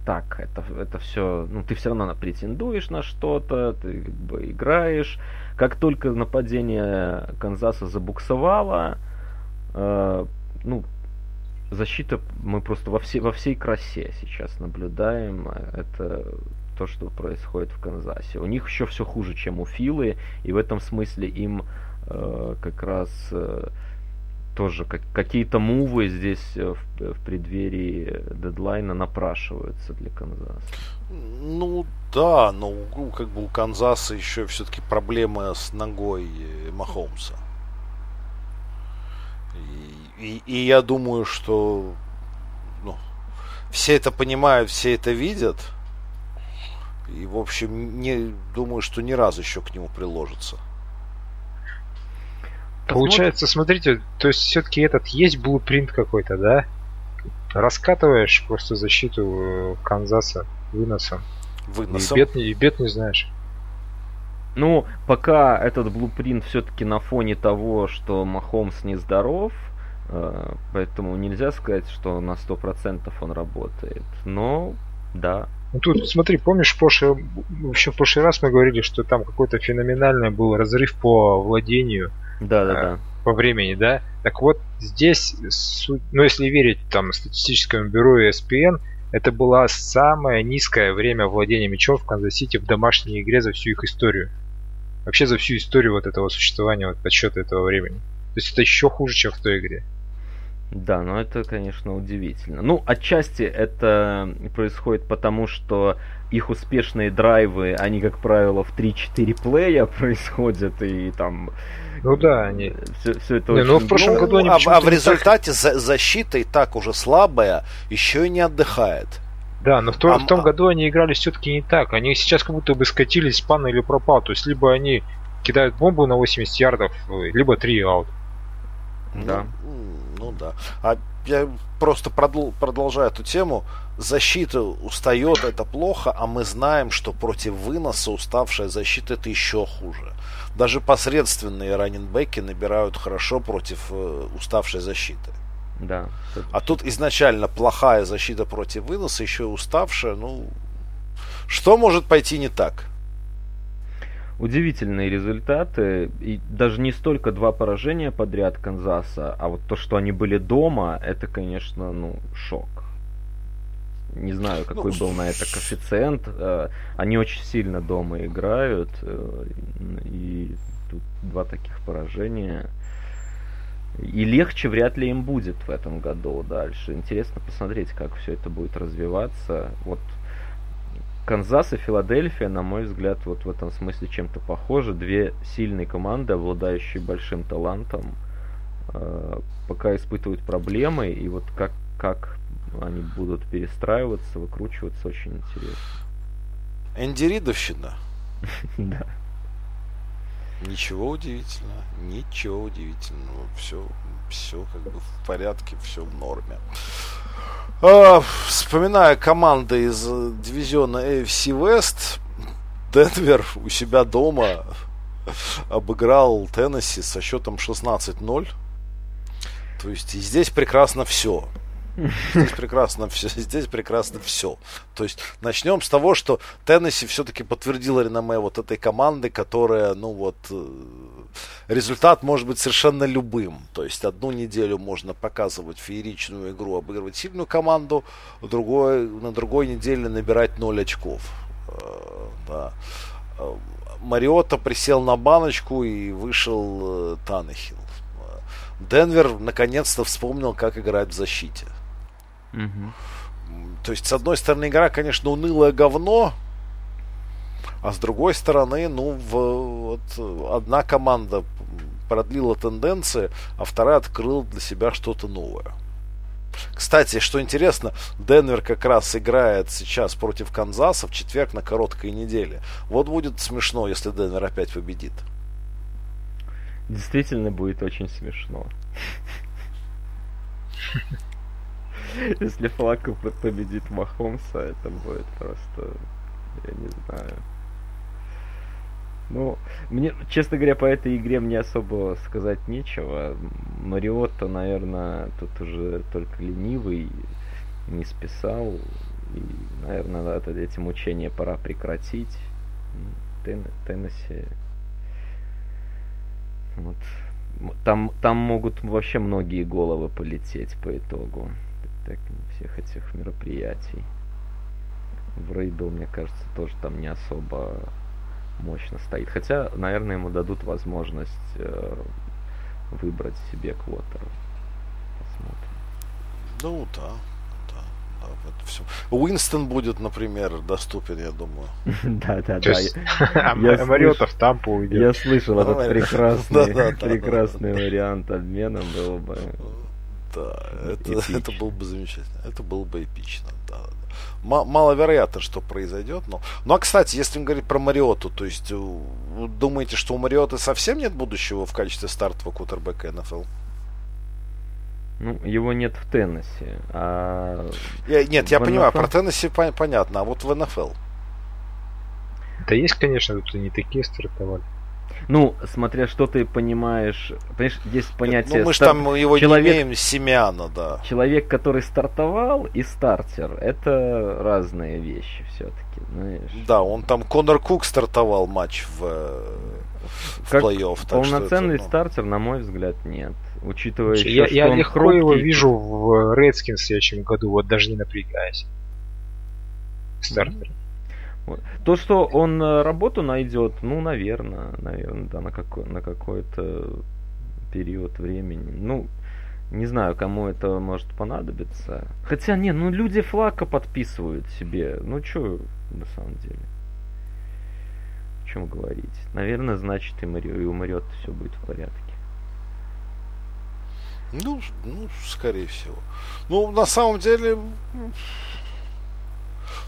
так, это, это все, ну ты все равно претендуешь на что-то, ты как бы играешь. Как только нападение Канзаса забуксовало, э, ну, защита мы просто во, все, во всей красе сейчас наблюдаем. Это то, что происходит в Канзасе. У них еще все хуже, чем у Филы, и в этом смысле им э, как раз э, тоже как, какие-то мувы здесь э, в, в преддверии дедлайна напрашиваются для Канзаса. Ну да, но как бы у Канзаса еще все-таки проблемы с ногой Махомса. И, и, и я думаю, что ну, все это понимают, все это видят. И, в общем, не думаю, что ни разу еще к нему приложится. Получается, смотрите, то есть все-таки этот есть блупринт какой-то, да? Раскатываешь просто защиту э, Канзаса выносом. Выносом. И бед, и бед не знаешь. Ну, пока этот блупринт все-таки на фоне того, что Махомс нездоров, э, поэтому нельзя сказать, что на 100% он работает. Но, да. Ну тут, смотри, помнишь, в прошлый, в общем, в прошлый раз мы говорили, что там какой-то феноменальный был разрыв по владению. Да, да, да. По времени, да? Так вот, здесь, ну если верить там статистическому бюро ESPN, это было самое низкое время владения мячом в Канзас-Сити в домашней игре за всю их историю. Вообще за всю историю вот этого существования, вот подсчета этого времени. То есть это еще хуже, чем в той игре. Да, но это, конечно, удивительно. Ну, отчасти это происходит потому, что их успешные драйвы, они, как правило, в 3-4 плея <laughs> происходят, и там... Ну да, они... Все, все это не, очень... Ну, в прошлом ну, году они а, а в результате так... защита и так уже слабая, еще и не отдыхает. Да, но в, том, а, в том году они играли все-таки не так. Они сейчас как будто бы скатились пан или пропал. То есть либо они кидают бомбу на 80 ярдов, либо 3 аут. Да. Ну, ну да. А я просто продл- продолжаю эту тему. Защита устает, это плохо, а мы знаем, что против выноса уставшая защита это еще хуже. Даже посредственные раненбеки набирают хорошо против э, уставшей защиты. Да. А тут изначально плохая защита против выноса, еще и уставшая. Ну, что может пойти не так? Удивительные результаты. И даже не столько два поражения подряд Канзаса, а вот то, что они были дома, это, конечно, ну, шок. Не знаю, какой ну, был на это коэффициент. Э, они очень сильно дома играют. Э, и тут два таких поражения. И легче вряд ли им будет в этом году дальше. Интересно посмотреть, как все это будет развиваться. Вот Канзас и Филадельфия, на мой взгляд, вот в этом смысле чем-то похожи. Две сильные команды, обладающие большим талантом, э, пока испытывают проблемы, и вот как, как они будут перестраиваться, выкручиваться, очень интересно. Энди Ридовщина. <laughs> Да. Ничего удивительного, ничего удивительного. Все, все как бы в порядке, все в норме. А, вспоминая команды из дивизиона AFC West, Денвер у себя дома обыграл Теннесси со счетом 16-0. То есть и здесь прекрасно все. Здесь прекрасно все. Здесь прекрасно все. То есть начнем с того, что Теннесси все-таки подтвердила реноме вот этой команды, которая, ну вот, э, результат может быть совершенно любым. То есть одну неделю можно показывать фееричную игру, обыгрывать сильную команду, другой, на другой неделе набирать 0 очков. Э, да. Э, Мариотта присел на баночку и вышел Танахил. Денвер наконец-то вспомнил, как играть в защите. Угу. То есть, с одной стороны, игра, конечно, унылое говно, а с другой стороны, ну, в, вот, одна команда продлила тенденции, а вторая открыла для себя что-то новое. Кстати, что интересно, Денвер как раз играет сейчас против Канзаса в четверг на короткой неделе. Вот будет смешно, если Денвер опять победит. Действительно будет очень смешно. <laughs> Если Флако победит Махомса, это будет просто... Я не знаю. Ну, мне, честно говоря, по этой игре мне особо сказать нечего. Мариотта, наверное, тут уже только ленивый, не списал. И, наверное, это, эти мучения пора прекратить. Тен, Теннесси. Вот. там, там могут вообще многие головы полететь по итогу так, всех этих мероприятий. В Рейбл, мне кажется, тоже там не особо мощно стоит. Хотя, наверное, ему дадут возможность э, выбрать себе квотер. Посмотрим. Ну да. Да, да, это все. Уинстон будет, например, доступен, я думаю. <laughs> Да, да, да. <laughs> а Мариота в Тампу уйдет. Я слышал этот прекрасный, <laughs> прекрасный вариант обмена был бы. Да, это, это было бы замечательно. Это было бы эпично, да. да. Ма- маловероятно, что произойдет. Но... Ну а кстати, если говорить про Мариоту, то есть э, вы думаете, что у Мариоты совсем нет будущего в качестве стартового кутербека НФЛ? Ну, его нет в Теннессе. А Я- нет, я В понимаю, NFL? про Теннесси пон- понятно, а вот в НФЛ. Да есть, конечно, тут и не такие стартовали. Ну, смотря что ты понимаешь, понимаешь, есть понятие... ну мы же стар- там его человек- не имеем, Семяна, да. Человек, который стартовал, и стартер, это разные вещи все-таки, знаешь. Да, он там Конор Кук стартовал матч в, э, в Как плей-офф. Полноценный это, ну, стартер, на мой взгляд, нет. Учитывая Слушай, еще, я, что я он легко хрупкий. его вижу в Redskins в следующем году, вот даже не напрягаясь. Стартер. Вот. То, что он э, работу найдет, ну, наверное, наверное, да, на, какой, на какой-то период времени. Ну, не знаю, кому это может понадобиться. Хотя, не, ну люди флака подписывают себе. Ну, что, на самом деле? О чем говорить? Наверное, значит, и, и у Мариотта все будет в порядке. Ну, ну, скорее всего. Ну, на самом деле,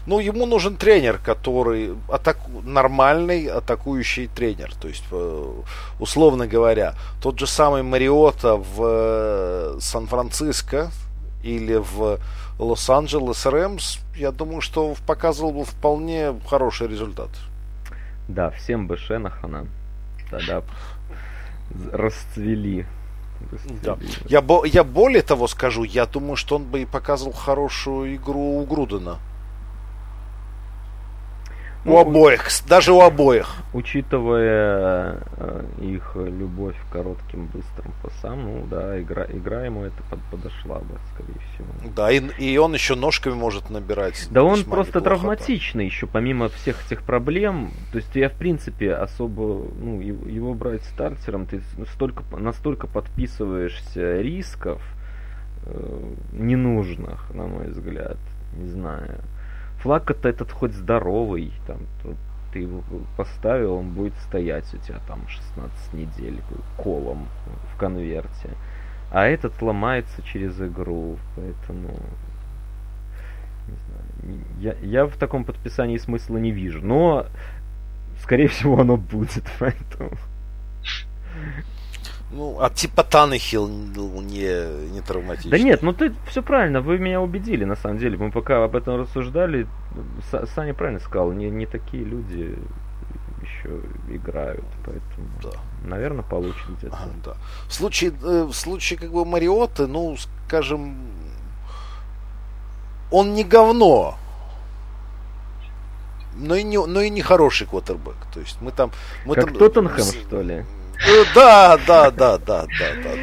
ну, ему нужен тренер, который атаку... нормальный атакующий тренер. То есть, э, условно говоря, тот же самый Мариота в э, Сан-Франциско или в Лос-Анджелес Рэмс, я думаю, что показывал бы вполне хороший результат. Да, всем бы Шенахана. Тогда расцвели. Да. расцвели. Я, бо- я более того скажу, я думаю, что он бы и показывал хорошую игру у Грудена. Ну, у обоих, даже у обоих. Учитывая э, их любовь к коротким быстрым пасам, ну да, игра, игра ему это под- подошла бы, скорее всего. Да, и, и он еще ножками может набирать. Да он просто травматичный еще, помимо всех этих проблем. То есть я, в принципе, особо, ну, его, его брать стартером, ты столько, настолько подписываешься рисков э, ненужных, на мой взгляд. Не знаю. Флаг-то этот хоть здоровый, там, ты его поставил, он будет стоять у тебя там 16 недель колом в конверте. А этот ломается через игру, поэтому не знаю, я, я в таком подписании смысла не вижу, но скорее всего оно будет, <laughs> поэтому. Ну, а типа Таннехилл не, не травматичный. Да нет, ну ты все правильно, вы меня убедили, на самом деле. Мы пока об этом рассуждали, Са- Саня правильно сказал, не, не такие люди еще играют, поэтому, Да. наверное, получит где-то. Ага, да. В случае, э, в случае как бы Мариоты, ну, скажем, он не говно, но и не, но и не хороший квотербек. То есть мы там... Мы Как там, Тоттенхэм, с- что ли? Да, да, да, да, да,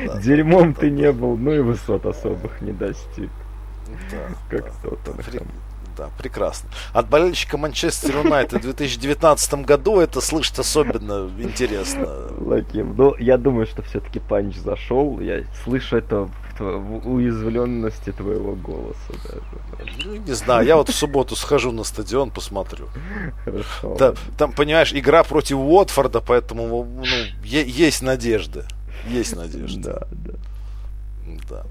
да. Дерьмом ты не был, ну и высот особых не достиг, как. Фри- Да, прекрасно. От болельщика Манчестер Юнайтед в 2019 году это слышать особенно интересно. Лакин. Ну, я думаю, что все-таки панч зашел. Я слышу это уязвленности твоего голоса даже. Ну, не знаю, я вот в субботу схожу на стадион, посмотрю. Хорошо. Да, там, понимаешь, игра против Уотфорда, поэтому ну, есть надежды. Есть надежды. Да, да. Да.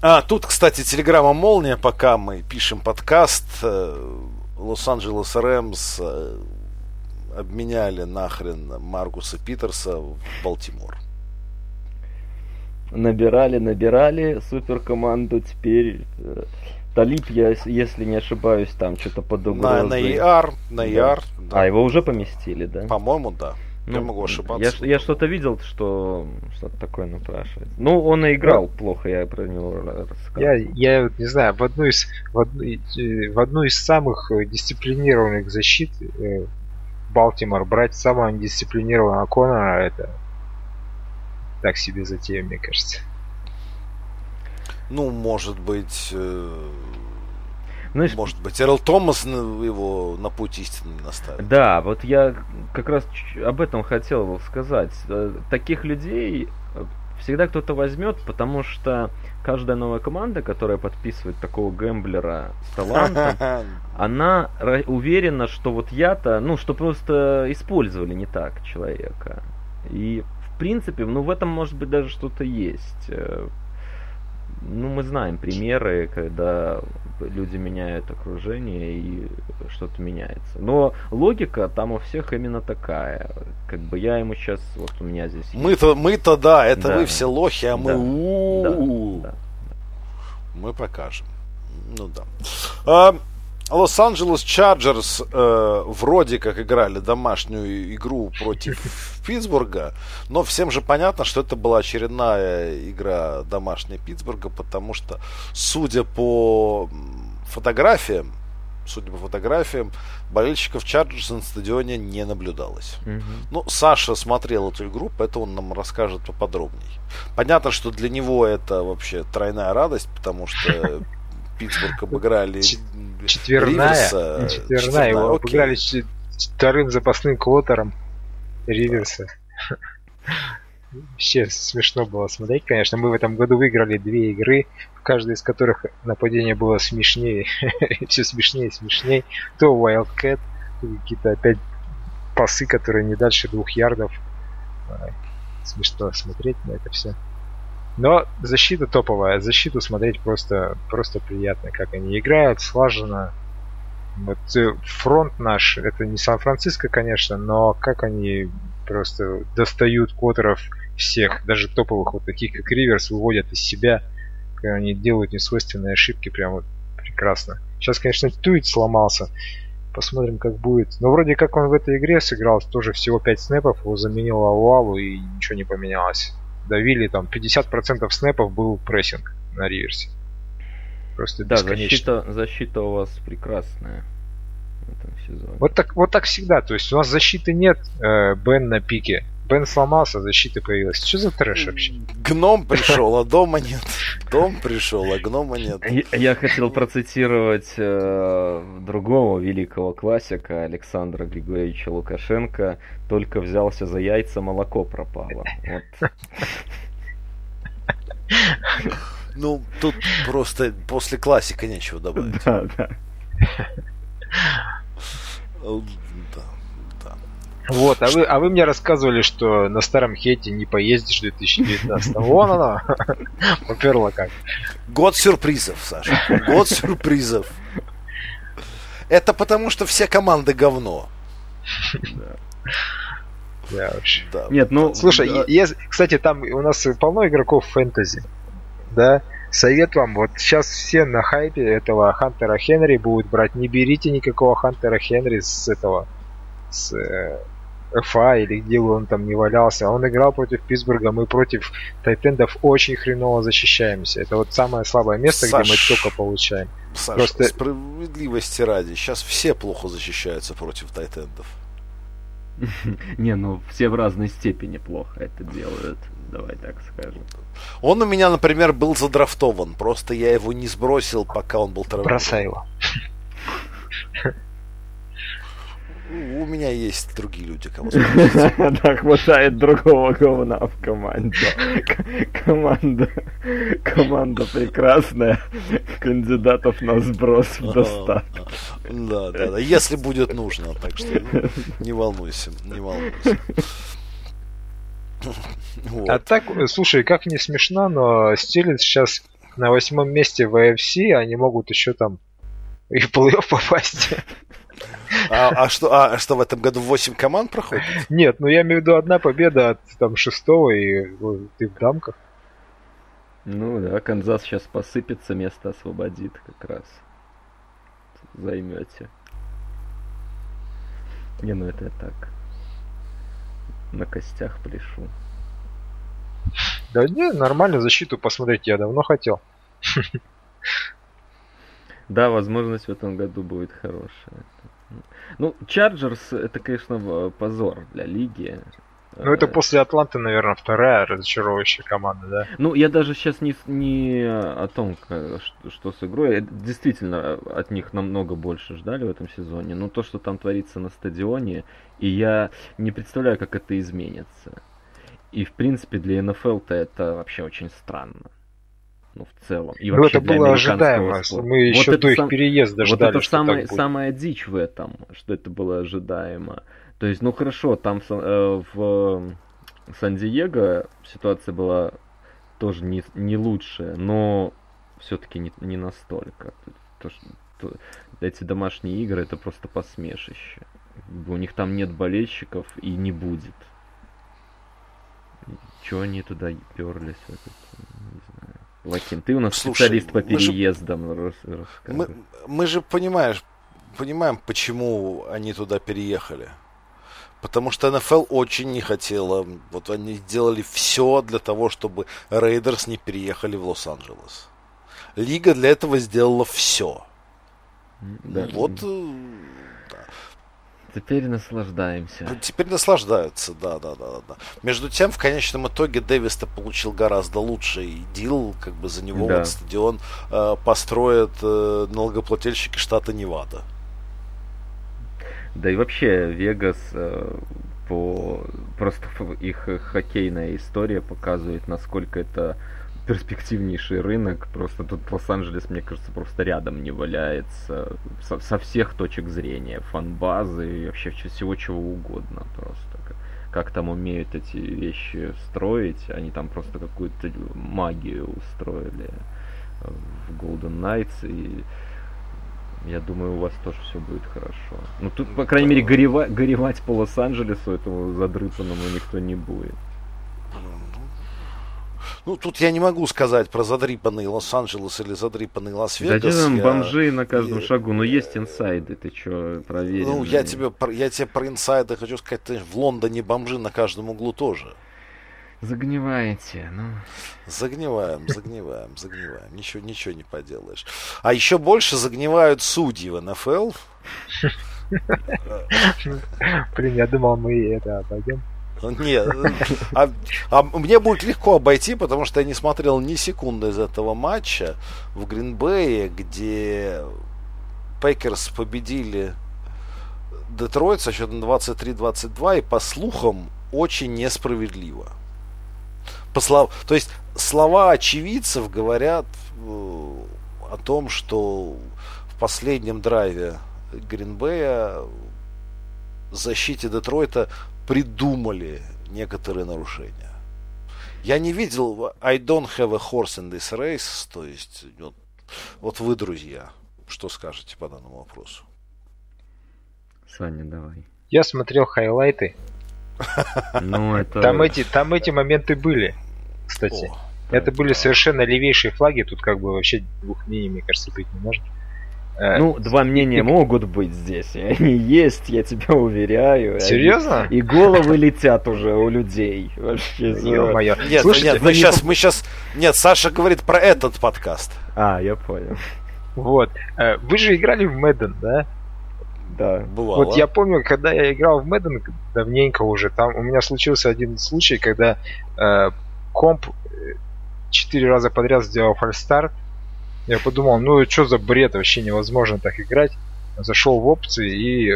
А, тут, кстати, телеграмма Молния, пока мы пишем подкаст. э, Лос-Анджелес Рэмс э, обменяли нахрен Маргуса Питерса в Балтимор. Набирали, набирали суперкоманду. Теперь э, Талип, я, если не ошибаюсь, там что-то под На, угрозой. на ER, на Да. ER. да. А, его уже поместили, да? По-моему, да. я могу ошибаться. Я, я что-то видел, что что-то такое напрашивается. Ну, он и играл плохо, я про него р- рассказывал. Я, я вот не знаю, в одну из в одну, э, в одну из самых э, дисциплинированных защит э, Балтимор брать самого недисциплинированного Конора это так себе затея, мне кажется. Ну, может быть, э, Знаешь, может быть, Эрл Томас его на путь истины не наставит. Да, вот я как раз об этом хотел сказать. Э, Таких людей э, всегда кто-то возьмет, потому что каждая новая команда, которая подписывает такого гэмблера с талантом, <laughs> она уверена, что вот я-то, ну, что просто использовали не так человека. И, принципе, ну, в этом, может быть, даже что-то есть. Э, Ну, мы знаем примеры, когда люди меняют окружение и что-то меняется. Но логика там у всех именно такая. Как бы я ему сейчас, вот у меня здесь... Мы-то, мы-то да, это Да. вы все лохи, а мы Да. Да, да. Мы покажем. Ну да. А, Лос-Анджелес Чарджерс э, вроде как играли домашнюю игру против <laughs> Питтсбурга, но всем же понятно, что это была очередная игра домашняя Питтсбурга, потому что, судя по фотографиям, судя по фотографиям, болельщиков Чарджерс на стадионе не наблюдалось. Мгм. Ну, Саша смотрел эту игру, поэтому он нам расскажет поподробней. Понятно, что для него это вообще тройная радость, потому что <laughs> Питтсбург обыграли Чет- Четверная, Риверса. не четверная, его окей. обыграли вторым запасным квотером Риверса. Вообще смешно было смотреть, конечно. Мы в этом году выиграли две игры, в каждой из которых нападение было смешнее. <laughs> Все смешнее и смешнее. То Wildcat, то какие-то опять пасы, которые не дальше двух ярдов. Смешно смотреть на это все. Но защита топовая. Защиту смотреть просто, просто приятно, как они играют, слаженно. Вот э, фронт наш, это не Сан-Франциско, конечно, но как они просто достают квотеров всех, даже топовых, вот таких как Риверс, выводят из себя, когда они делают несвойственные ошибки, прям вот прекрасно. Сейчас, конечно, Туит сломался, посмотрим, как будет. Но вроде как он в этой игре сыграл тоже всего 5 снэпов, его заменил Ауалу и ничего не поменялось. Давили там 50% снэпов был прессинг на Риверсе. Просто Да, бесконечно. защита, защита у вас прекрасная в этом сезоне. Вот так, вот так всегда. То есть у нас защиты нет, э, Бен на пике. Бен сломался, защита появилась. Что за трэш вообще? Гном пришел, а дома нет. Дом пришел, а гнома нет. Я, я хотел процитировать э, другого великого классика Александра Григорьевича Лукашенко. Только взялся за яйца, молоко пропало. Вот. Ну, тут просто после классика нечего добавить. Да, да. Э, Да, да. Вот, а вы, а вы мне рассказывали, что на старом хете не поездишь в 2019. <laughs> Вон оно. <laughs> Поперло как. Год сюрпризов, Саша. Год сюрпризов. Это потому, что все команды говно. <laughs> Да, вообще. Да. Нет, ну... Слушай, да, е- кстати, там у нас полно игроков фэнтези. Да? Совет вам, вот сейчас все на хайпе этого Хантера Хенри будут брать. Не берите никакого Хантера Хенри с этого, с э, ФА или где бы он там не валялся. Он играл против Питтсбурга, мы против Тайтендов очень хреново защищаемся. Это вот самое слабое место, где мы Саш. только получаем. Саша, Просто- справедливости ради, сейчас все плохо защищаются против тайтендов. <laughs> Не, ну все в разной степени плохо это делают. Давай так скажем. Он у меня, например, был задрафтован, просто я его не сбросил, пока он был травмирован. Бросай его. <laughs> У меня есть другие люди, кого сбросить. <laughs> Да, хватает другого говна в команде. Команда, команда прекрасная. Кандидатов на сброс в достатке. Да, да, да. Если будет нужно, так что ну, не волнуйся, не волнуйся. Вот. А так, слушай, как не смешно, но Стилец сейчас на восьмом месте в AFC, они могут еще там и в плей-офф попасть. А, а что, а что в этом году 8 команд проходит? Нет, ну я имею в виду одна победа от там шестого и э, ты в дамках. Ну да, Канзас сейчас посыпется, место освободит как раз. Займете. Не, ну это я так. На костях пляшу. Да не, нормально защиту посмотреть я давно хотел. Да, возможность в этом году будет хорошая. Ну, Чарджерс это, конечно, в- позор для лиги. Ну, это после Атланты, наверное, вторая разочаровывающая команда, да? Ну, я даже сейчас не, не о том, что, что с игрой. Действительно, от них намного больше ждали в этом сезоне. Но то, что там творится на стадионе, и я не представляю, как это изменится. И, в принципе, для НФЛ-то это вообще очень странно. Ну, в целом. И ну, это было ожидаемо. Спорта. Мы еще вот до их сам... переезда ждали, Вот это самое, самая дичь в этом, что это было ожидаемо. То есть, ну хорошо, там э, в Сан-Диего ситуация была тоже не, не лучшая, но все-таки не, не настолько. То, то, эти домашние игры это просто посмешище. У них там нет болельщиков и не будет. Чего они туда перлись? Лакин, ты у нас Слушай, специалист по переездам. Мы же, мы, мы же понимаешь, понимаем, почему они туда переехали. Потому что НФЛ очень не хотела. Вот они сделали все для того, чтобы Рейдерс не переехали в Лос-Анджелес. Лига для этого сделала все. Да. Вот. Теперь наслаждаемся. Теперь наслаждаются, да, да, да, да. Между тем, в конечном итоге Дэвис-то получил гораздо лучший дил, как бы за него да. вот стадион э, построят э, налогоплательщики штата Невада. Да и вообще Вегас э, по просто их хоккейная история показывает, насколько это перспективнейший рынок. Просто тут Лос-Анджелес, мне кажется, просто рядом не валяется со, со всех точек зрения. Фанбазы и вообще всего чего угодно просто. Как, как там умеют эти вещи строить. Они там просто какую-то магию устроили в Golden Knights. И я думаю, у вас тоже все будет хорошо. Ну, тут, по крайней мере, горевать, горевать по Лос-Анджелесу этому задрыпанному никто не будет. Ну, тут я не могу сказать про задрипанный Лос-Анджелес или задрипанный Лас-Вегас. Да там я... бомжи на каждом и... шагу, но есть инсайды, ты что, проверил? Ну, я тебе, я тебе про инсайды хочу сказать, ты в Лондоне бомжи на каждом углу тоже. Загниваете, ну. Загниваем, загниваем, загниваем. Ничего, ничего не поделаешь. А еще больше загнивают судьи в НФЛ. <laughs> Блин, я думал, мы это обойдем. Нет, а, а мне будет легко обойти, потому что я не смотрел ни секунды из этого матча в Гринбее, где Пекерс победили Детройт со счетом 23-22, и по слухам очень несправедливо. По слов... То есть слова очевидцев говорят э, о том, что в последнем драйве Гринбея защите Детройта придумали некоторые нарушения. Я не видел I don't have a horse in this race, то есть вот, вот вы, друзья, что скажете по данному вопросу? Саня, давай. Я смотрел хайлайты <laughs> ну, это... Там эти, там эти моменты были, кстати. О, это были совершенно левейшие флаги, тут как бы вообще двух мнений, мне кажется, быть не может. Э, ну, два мнения могут быть здесь, и они есть, я тебя уверяю. Серьезно? И головы летят уже у людей. Вообще, Ё-моё. Нет, Слушайте, нет, мы сейчас, мы сейчас... Нет, Саша говорит про этот подкаст. А, я понял. Вот. Э, вы же играли в Мэдден, да? Да. Бывало. Вот я помню, когда я играл в Madden давненько уже, там у меня случился один случай, когда э, комп э, четыре раза подряд сделал фальстарт. Я подумал, ну что за бред, вообще невозможно так играть. Зашел в опции и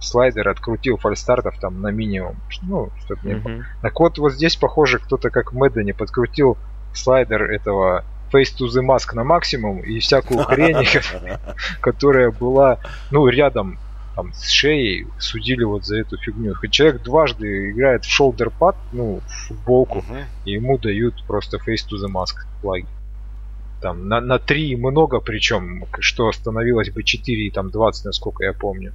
слайдер открутил фальстартов там на минимум. Ну, чтобы не mm-hmm. Так вот, вот здесь, похоже, кто-то как Мэддене подкрутил слайдер этого Face to the Mask на максимум и всякую хрень, <laughs> которая была, ну, рядом там, с шеей судили вот за эту фигню. Хоть человек дважды играет в pad, ну, в футболку, и ему дают просто face to the mask флаги. Там на, на 3 много, причем, что становилось бы 4 и там 20, насколько я помню.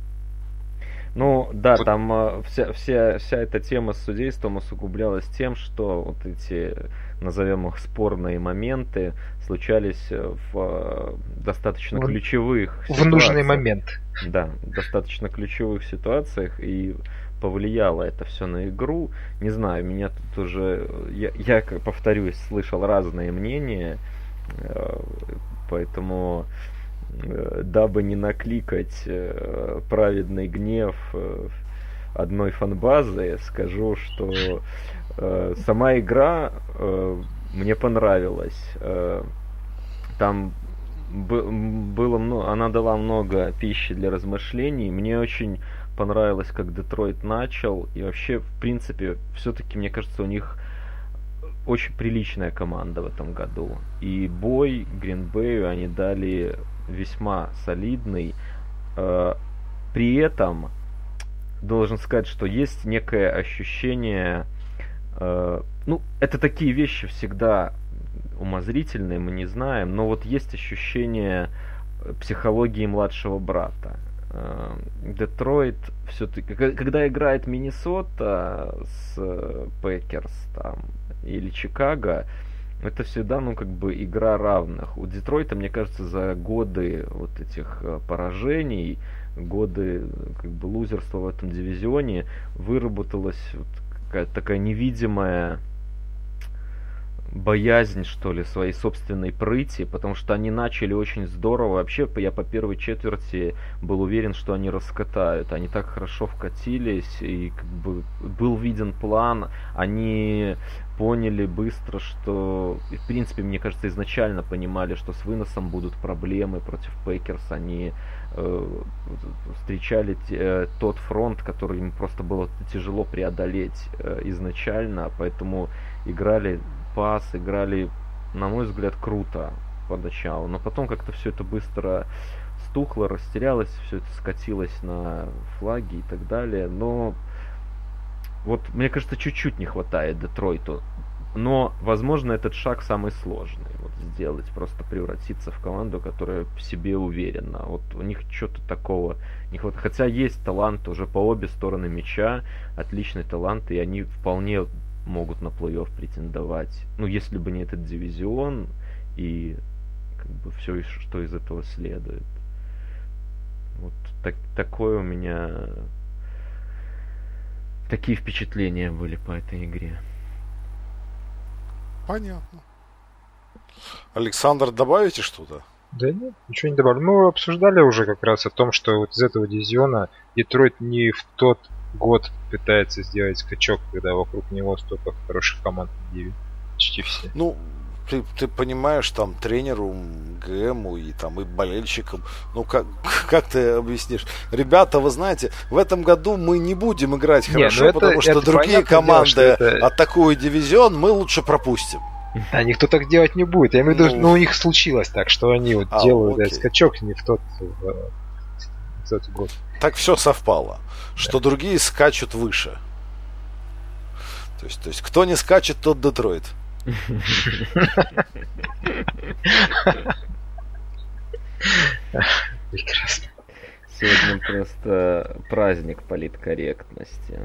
Ну да, вот. там э, вся, вся, вся эта тема с судейством усугублялась тем, что вот эти, назовем их, спорные моменты случались в э, достаточно в, ключевых В ситуациях. нужный момент. Да, достаточно ключевых ситуациях, и повлияло это все на игру. Не знаю, меня тут уже, я, я повторюсь, слышал разные мнения, э, поэтому Э, дабы не накликать э, праведный гнев, э, одной фанбазы, скажу, что э, сама игра э, мне понравилась. Э, там было много, она дала много пищи для размышлений. Мне очень понравилось, как Детройт начал. И вообще, в принципе, все-таки, мне кажется, у них очень приличная команда в этом году. И бой Гринбею они дали весьма солидный. Э, при этом должен сказать, что есть некое ощущение... Э, ну, это такие вещи всегда умозрительные, мы не знаем, но вот есть ощущение психологии младшего брата. Э, Детройт все-таки, когда играет Миннесота с Пекерс там, или Чикаго, это всегда, ну, как бы игра равных. У Детройта, мне кажется, за годы вот этих э, поражений, годы как бы лузерства в этом дивизионе выработалась вот какая-то такая невидимая боязнь, что ли, своей собственной прыти, потому что они начали очень здорово. Вообще, я по первой четверти был уверен, что они раскатают. Они так хорошо вкатились, и как бы был виден план. Они поняли быстро, что, в принципе, мне кажется, изначально понимали, что с выносом будут проблемы против Пейкерс. Они э, встречали э, тот фронт, который им просто было тяжело преодолеть э, изначально, поэтому играли пас, играли, на мой взгляд, круто поначалу. Но потом как-то все это быстро стухло, растерялось, все это скатилось на флаги и так далее. Но вот мне кажется, чуть-чуть не хватает Детройту. Но, возможно, этот шаг самый сложный. Вот сделать, просто превратиться в команду, которая в себе уверена. Вот у них что-то такого не хватает. Хотя есть талант уже по обе стороны мяча, отличный талант, и они вполне могут на плей-офф претендовать. Ну, если бы не этот дивизион и как бы все, что из этого следует. Вот так, такое у меня такие впечатления были по этой игре. Понятно. Александр, добавите что-то? Да нет, ничего не добавлю. Мы обсуждали уже как раз о том, что вот из этого дивизиона Детройт не в тот год пытается сделать скачок, когда вокруг него столько хороших команд в Почти все. Ну, ты, ты понимаешь, там тренеру, ГМу и там и болельщикам, ну как, <laughs> как ты объяснишь? Ребята, вы знаете, в этом году мы не будем играть не, ну хорошо, это, потому что это другие команды дело, что это... атакуют дивизион, мы лучше пропустим. Да, никто так делать не будет. Я имею в виду, ну, ну у них случилось так, что они вот а, делают этот скачок не в тот, в, тот год. Так все совпало что другие скачут выше. То есть, то есть кто не скачет, тот Детройт. Прекрасно. Сегодня просто праздник политкорректности.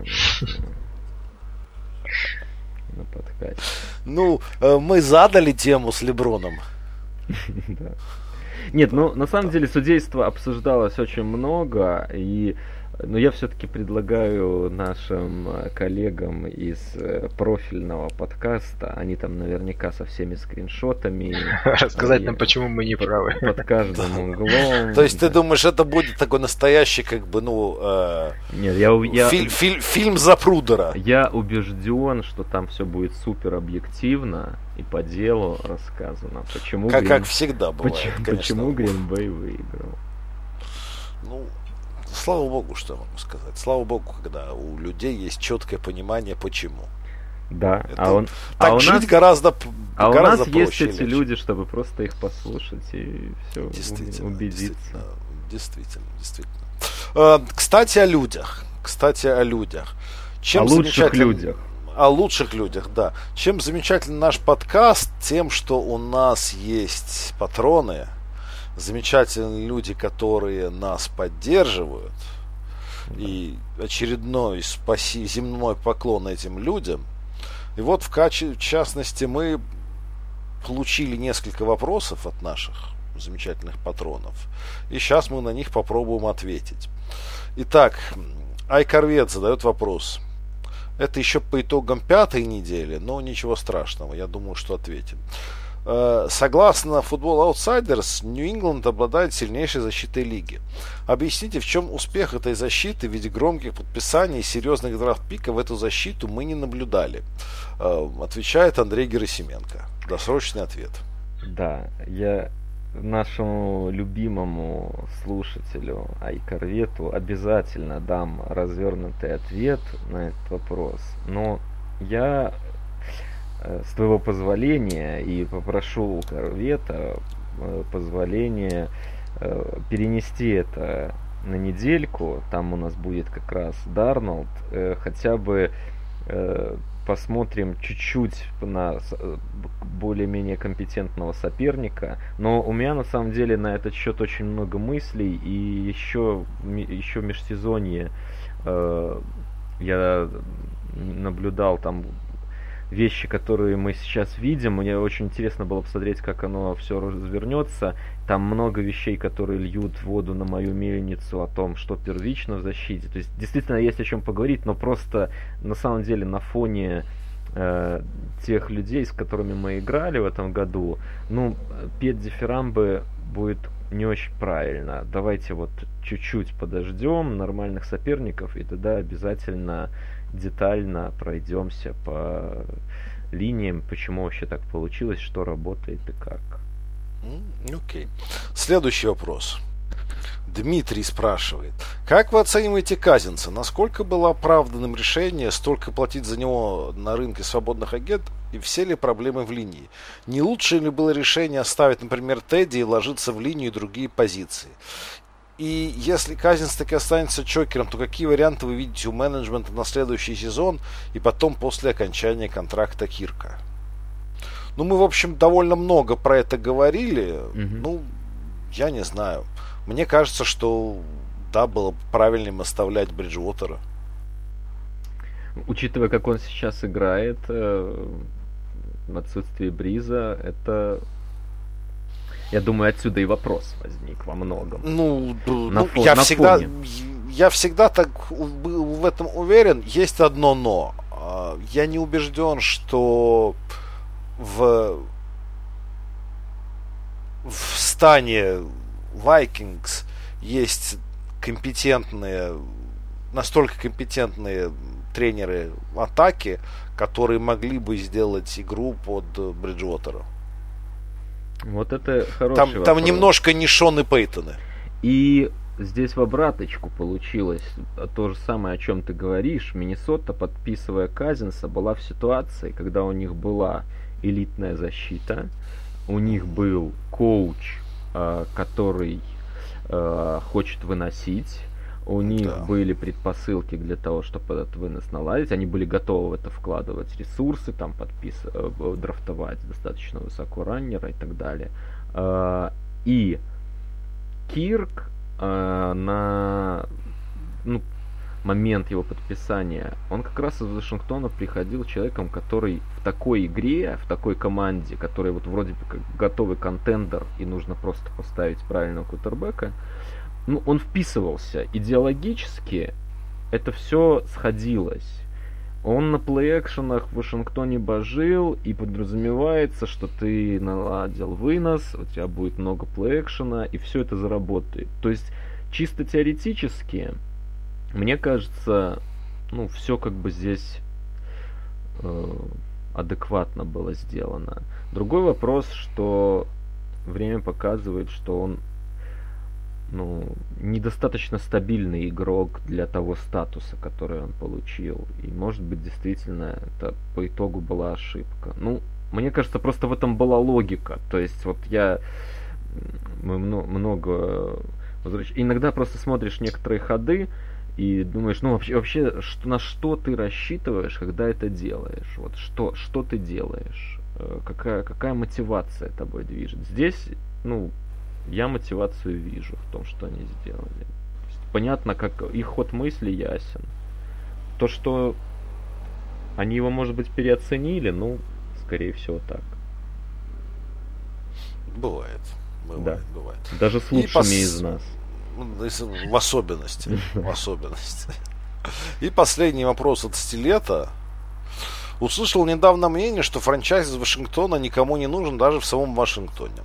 На подкате. Ну, э, мы задали тему с Леброном. Нет, ну на самом деле судейство обсуждалось очень много, и но я все-таки предлагаю нашим э, коллегам из э, профильного подкаста, они там наверняка со всеми скриншотами. <laughs> Рассказать нам, почему мы не правы. Под каждым углом. То есть ты думаешь, это будет такой настоящий, как бы, ну... Э, Нет, я... Фильм за Прудера. Я убежден, что там все будет супер объективно и по делу рассказано. Почему как, всегда бывает, Почему Гринбей выиграл? Ну, слава богу, что я могу сказать. Слава богу, когда у людей есть четкое понимание, почему. Да, Это, а он так а у жить нас, гораздо А гораздо у нас есть эти люди, чтобы просто их послушать и все действительно, убедиться. Действительно, действительно, действительно. Э, кстати, о людях. Кстати, о людях. Чем о лучших людях. О лучших людях, да. Чем замечательный наш подкаст? Тем, что у нас есть патроны, замечательные люди, которые нас поддерживают. И очередной спаси, земной поклон этим людям. И вот в, каче, в частности мы получили несколько вопросов от наших замечательных патронов. И сейчас мы на них попробуем ответить. Итак, Айкорвет задает вопрос. Это еще по итогам пятой недели, но ничего страшного, я думаю, что ответим. Э, согласно Football Outsiders, Нью-Ингланд обладает сильнейшей защитой лиги. Объясните, в чем успех этой защиты в виде громких подписаний и серьезных драфт-пиков в эту защиту мы не наблюдали? Э, отвечает Андрей Герасименко. Досрочный ответ. Да, я нашему любимому слушателю Айкорвету обязательно дам развернутый ответ на этот вопрос. Но я с твоего позволения и попрошу у Корвета э, позволения э, перенести это на недельку. Там у нас будет как раз Дарнолд. Хотя бы посмотрим чуть-чуть на более-менее компетентного соперника. Но у меня на самом деле на этот счет очень много мыслей. И еще, еще в межсезонье я наблюдал там вещи, которые мы сейчас видим. Мне очень интересно было посмотреть, как оно все развернется. Там много вещей, которые льют воду на мою мельницу о том, что первично в защите. То есть действительно есть о чем поговорить, но просто на самом деле на фоне э, тех людей, с которыми мы играли в этом году, ну, петь дифирамбы будет не очень правильно. Давайте вот чуть-чуть подождем нормальных соперников, и тогда обязательно детально пройдемся по линиям, почему вообще так получилось, что работает и как. Окей. Okay. Следующий вопрос. Дмитрий спрашивает, как вы оцениваете Казинца? Насколько было оправданным решение столько платить за него на рынке свободных агентов и все ли проблемы в линии? Не лучше ли было решение оставить, например, Тедди и ложиться в линию и другие позиции? И если Казинс таки останется чокером, то какие варианты вы видите у менеджмента на следующий сезон и потом после окончания контракта Кирка? Ну, мы, в общем, довольно много про это говорили. Угу. Ну, я не знаю. Мне кажется, что да, было правильным оставлять Бриджуотера. Учитывая, как он сейчас играет, э, в отсутствии Бриза, это я думаю, отсюда и вопрос возник во многом. Ну, на ну фон, я на всегда, фоне. я всегда так был в этом уверен. Есть одно но. А, я не убежден, что в в стане Vikings есть компетентные, настолько компетентные тренеры атаки, которые могли бы сделать игру под Бриджуотера. Вот это хороший там, вопрос. Там немножко не Шон и Пейтоны. И здесь в обраточку получилось то же самое, о чем ты говоришь. Миннесота, подписывая Казинса, была в ситуации, когда у них была элитная защита, у них был коуч, а, который а, хочет выносить, у них да. были предпосылки для того, чтобы этот вынос наладить. Они были готовы в это вкладывать ресурсы, там подпис... Э, драфтовать достаточно высоко раннера и так далее. А, и Кирк а, на ну, момент его подписания, он как раз из Вашингтона приходил человеком, который в такой игре, в такой команде, который вот вроде бы как готовый контендер и нужно просто поставить правильного кутербека, ну, он вписывался. Идеологически это все сходилось. Он на плей-экшенах в Вашингтоне божил, и подразумевается, что ты наладил вынос, у тебя будет много плей-экшена, и все это заработает. То есть, чисто теоретически, мне кажется, ну, все как бы здесь э, адекватно было сделано. Другой вопрос, что время показывает, что он ну, недостаточно стабильный игрок для того статуса, который он получил. И может быть действительно это по итогу была ошибка. Ну, мне кажется, просто в этом была логика. То есть вот я мы много иногда просто смотришь некоторые ходы и думаешь, ну вообще, вообще что, на что ты рассчитываешь, когда это делаешь? Вот что, что ты делаешь? Э, какая, какая мотивация тобой движет? Здесь, ну, я мотивацию вижу в том, что они сделали. Понятно, как их ход мысли ясен. То, что они его, может быть, переоценили, ну, скорее всего, так. Бывает. Бывает, да. бывает. Даже с лучшими пос... из нас. Ну, в особенности. <laughs> В особенности. И последний вопрос от Стилета. Услышал недавно мнение, что франчайз из Вашингтона никому не нужен даже в самом Вашингтоне.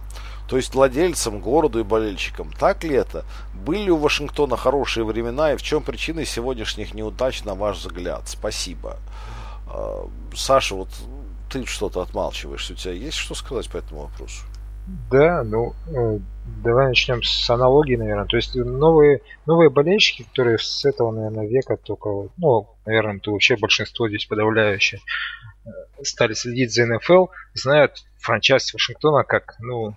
То есть владельцам, городу и болельщикам. Так ли это? Были у Вашингтона хорошие времена и в чем причины сегодняшних неудач, на ваш взгляд? Спасибо. А, Саша, вот ты что-то отмалчиваешь. У тебя есть что сказать по этому вопросу? Да, ну, э, давай начнем с аналогии, наверное. То есть новые, новые болельщики, которые с этого, наверное, века только, ну, наверное, то вообще большинство здесь подавляющее, э, стали следить за НФЛ, знают франчайз Вашингтона как, ну,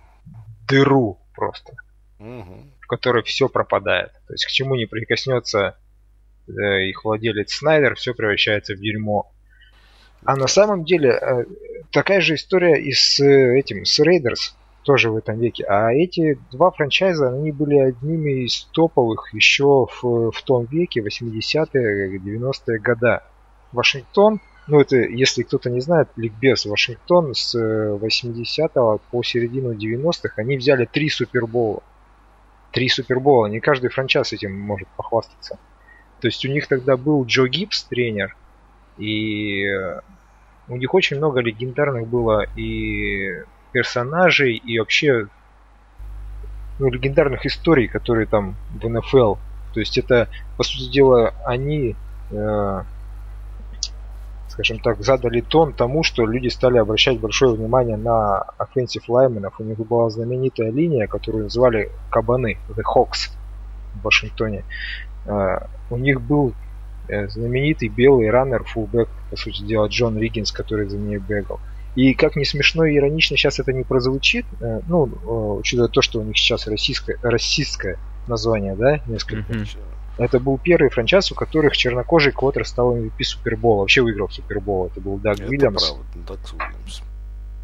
дыру просто, угу. в которой все пропадает. То есть к чему не прикоснется э, их владелец Снайдер, все превращается в дерьмо. А на самом деле э, такая же история и с э, этим, с Raiders тоже в этом веке. А эти два франчайза, они были одними из топовых еще в, в том веке, 80-е, 90-е года. Вашингтон, ну это, если кто-то не знает, ликбез Вашингтон с 80 э, по середину 90-х, они взяли три супербола. Три супербола, не каждый франчайз этим может похвастаться. То есть у них тогда был Джо Гибс, тренер, и у них очень много легендарных было и персонажей, и вообще ну, легендарных историй, которые там в НФЛ. То есть это, по сути дела, они, э, скажем так, задали тон тому, что люди стали обращать большое внимание на offensive лайменов. У них была знаменитая линия, которую называли Кабаны, The Hawks в Вашингтоне. Э, у них был Э, знаменитый белый раннер, фулбэк, по сути дела, Джон Риггинс, который за ней бегал. И как не смешно и иронично сейчас это не прозвучит, э, ну, учитывая то, что у них сейчас российское, российское название, да, несколько. Mm-hmm. Это был первый франчайз, у которых чернокожий квотер стал MVP Супербола. Вообще выиграл Супербол. Это был Даг Уильямс. Правда, Даг Уильямс.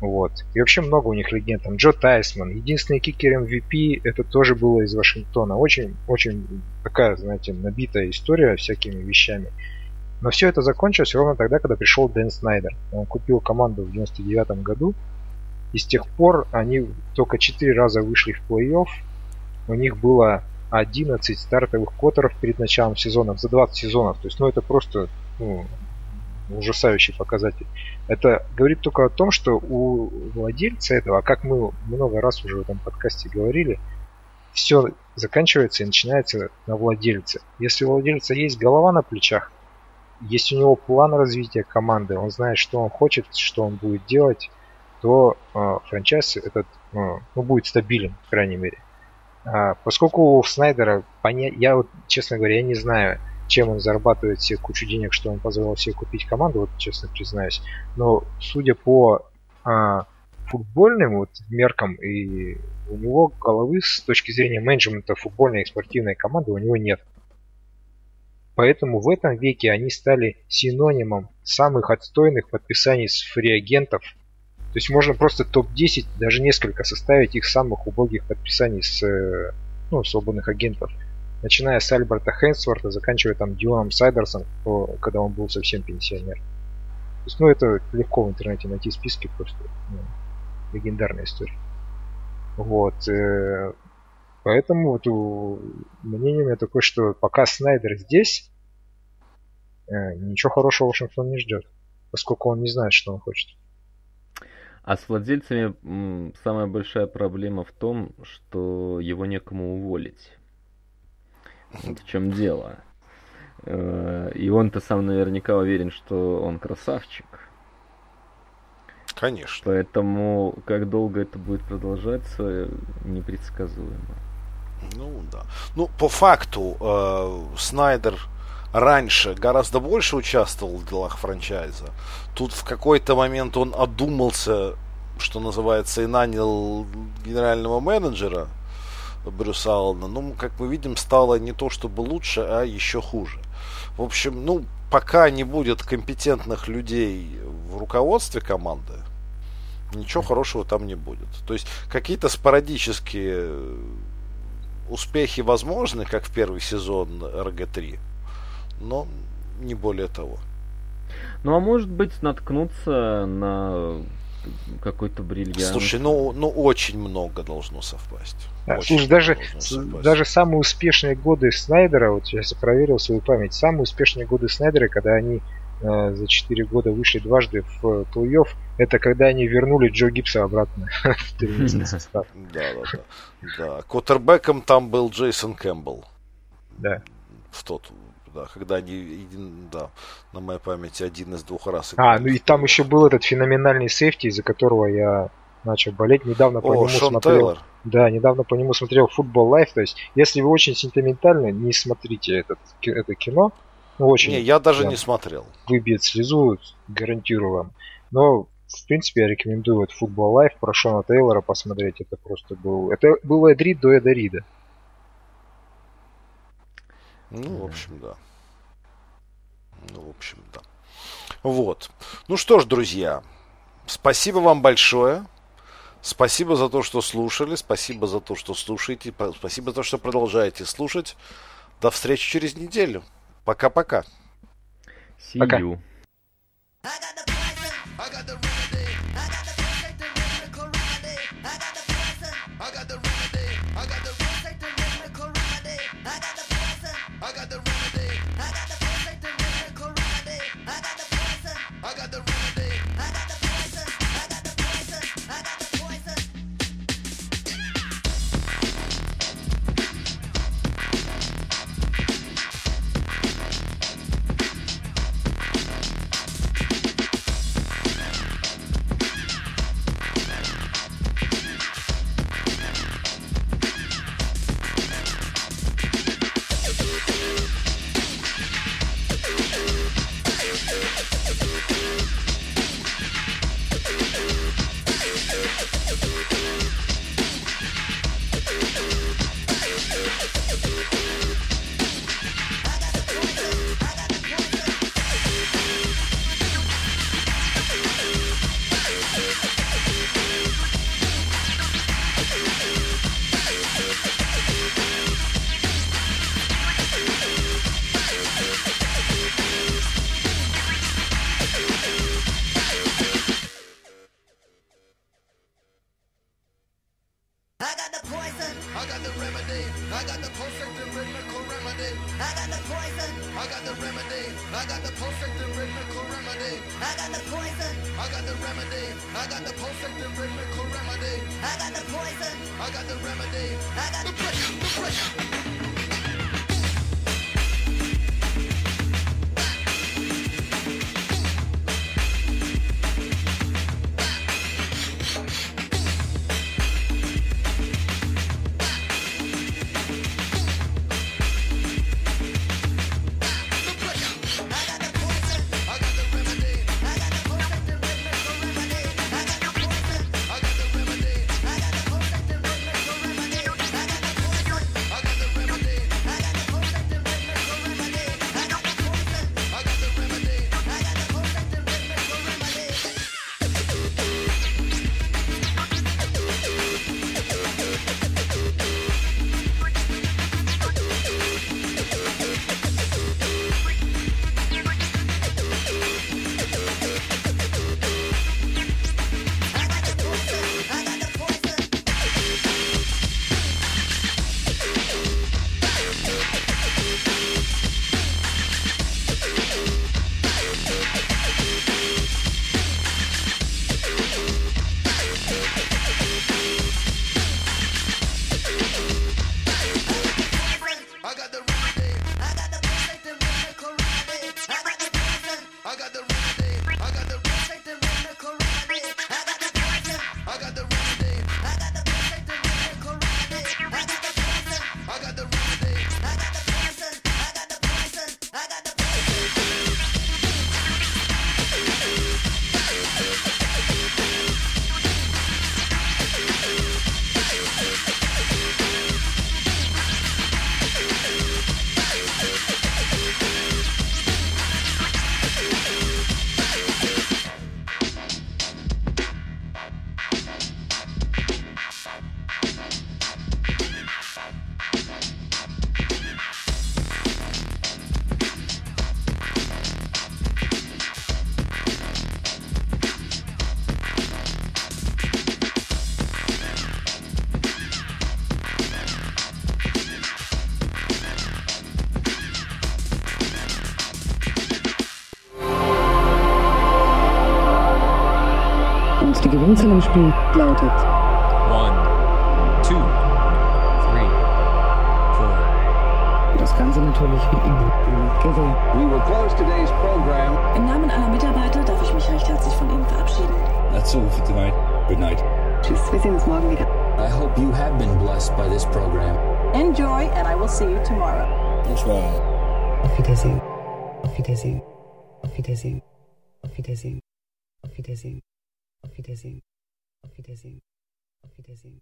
Вот. И вообще много у них легенд. Там Джо Тайсман. Единственный кикер MVP это тоже было из Вашингтона. Очень, очень такая, знаете, набитая история всякими вещами. Но все это закончилось ровно тогда, когда пришел Дэн Снайдер. Он купил команду в 99 году. И с тех пор они только 4 раза вышли в плей-офф. У них было 11 стартовых квотеров перед началом сезона за 20 сезонов. То есть, ну, это просто ну, ужасающий показатель. Это говорит только о том, что у владельца этого, как мы много раз уже в этом подкасте говорили, все заканчивается и начинается на владельце. Если у владельца есть голова на плечах, есть у него план развития команды, он знает, что он хочет, что он будет делать, то э, франчайз этот э, ну, будет стабилен, по крайней мере. А, поскольку у Снайдера, я вот, честно говоря, я не знаю, чем он зарабатывает себе кучу денег, что он позволил себе купить команду, вот честно признаюсь. Но судя по а, футбольным вот меркам, и у него головы с точки зрения менеджмента футбольной и спортивной команды у него нет. Поэтому в этом веке они стали синонимом самых отстойных подписаний с фриагентов. То есть можно просто топ-10, даже несколько составить их самых убогих подписаний с э, ну, свободных агентов начиная с Альберта Хейнсворта, заканчивая там Дионом Сайдерсом, когда он был совсем пенсионер. То есть, ну, это легко в интернете найти списки просто. Ну, легендарная история. Вот. Э, поэтому вот у, мнение у меня такое, что пока Снайдер здесь, э, ничего хорошего Вашингтон не ждет, поскольку он не знает, что он хочет. А с владельцами самая большая проблема в том, что его некому уволить. Вот в чем дело. Э, и он-то сам наверняка уверен, что он красавчик. Конечно. Поэтому как долго это будет продолжаться, непредсказуемо. Ну да. Ну, по факту, э, Снайдер раньше гораздо больше участвовал в делах франчайза. Тут в какой-то момент он одумался, что называется, и нанял генерального менеджера Брюса Аллена, ну, как мы видим, стало не то чтобы лучше, а еще хуже. В общем, ну, пока не будет компетентных людей в руководстве команды, ничего хорошего там не будет. То есть какие-то спорадические успехи возможны, как в первый сезон РГ-3, но не более того. Ну а может быть наткнуться на какой-то бриллиант. Слушай, ну, ну очень много должно совпасть. Да, слушай, даже, даже самые успешные годы Снайдера, вот я проверил свою память, самые успешные годы Снайдера, когда они э, за 4 года вышли дважды в э, плей-офф, это когда они вернули Джо Гибса обратно <laughs> в. <laughs> Да, да, да. Да, квотербеком там был Джейсон Кэмпбелл. Да. В тот, да, когда они, един- да, на моей памяти один из двух раз. А, ну и там еще был этот феноменальный сейфти, из-за которого я начал болеть. Недавно по О, нему Шон смотрел. Тейлор. Да, недавно по нему смотрел Football Life. То есть, если вы очень сентиментальны, не смотрите этот, это кино. Ну, очень Не, я даже да. не смотрел. выбьет слезу, гарантирую вам. Но, в принципе, я рекомендую вот Football Life про Шона Тейлора посмотреть. Это просто был... Это был Эд Рид до Эда Рида. Ну, в общем, да. Ну, в общем, да. Вот. Ну что ж, друзья, спасибо вам большое. Спасибо за то, что слушали. Спасибо за то, что слушаете. Спасибо за то, что продолжаете слушать. До встречи через неделю. Пока-пока. See Пока. you. That's all for tonight. Good night. Tschüss, wir sehen uns morgen wieder. I hope you have been blessed by this program. Enjoy and I will see you tomorrow. Bonsoir. Auf Wiedersehen. Auf Wiedersehen. Auf Wiedersehen. Auf Wiedersehen. Auf Wiedersehen. Auf Wiedersehen. Auf Wiedersehen. Auf Wiedersehen.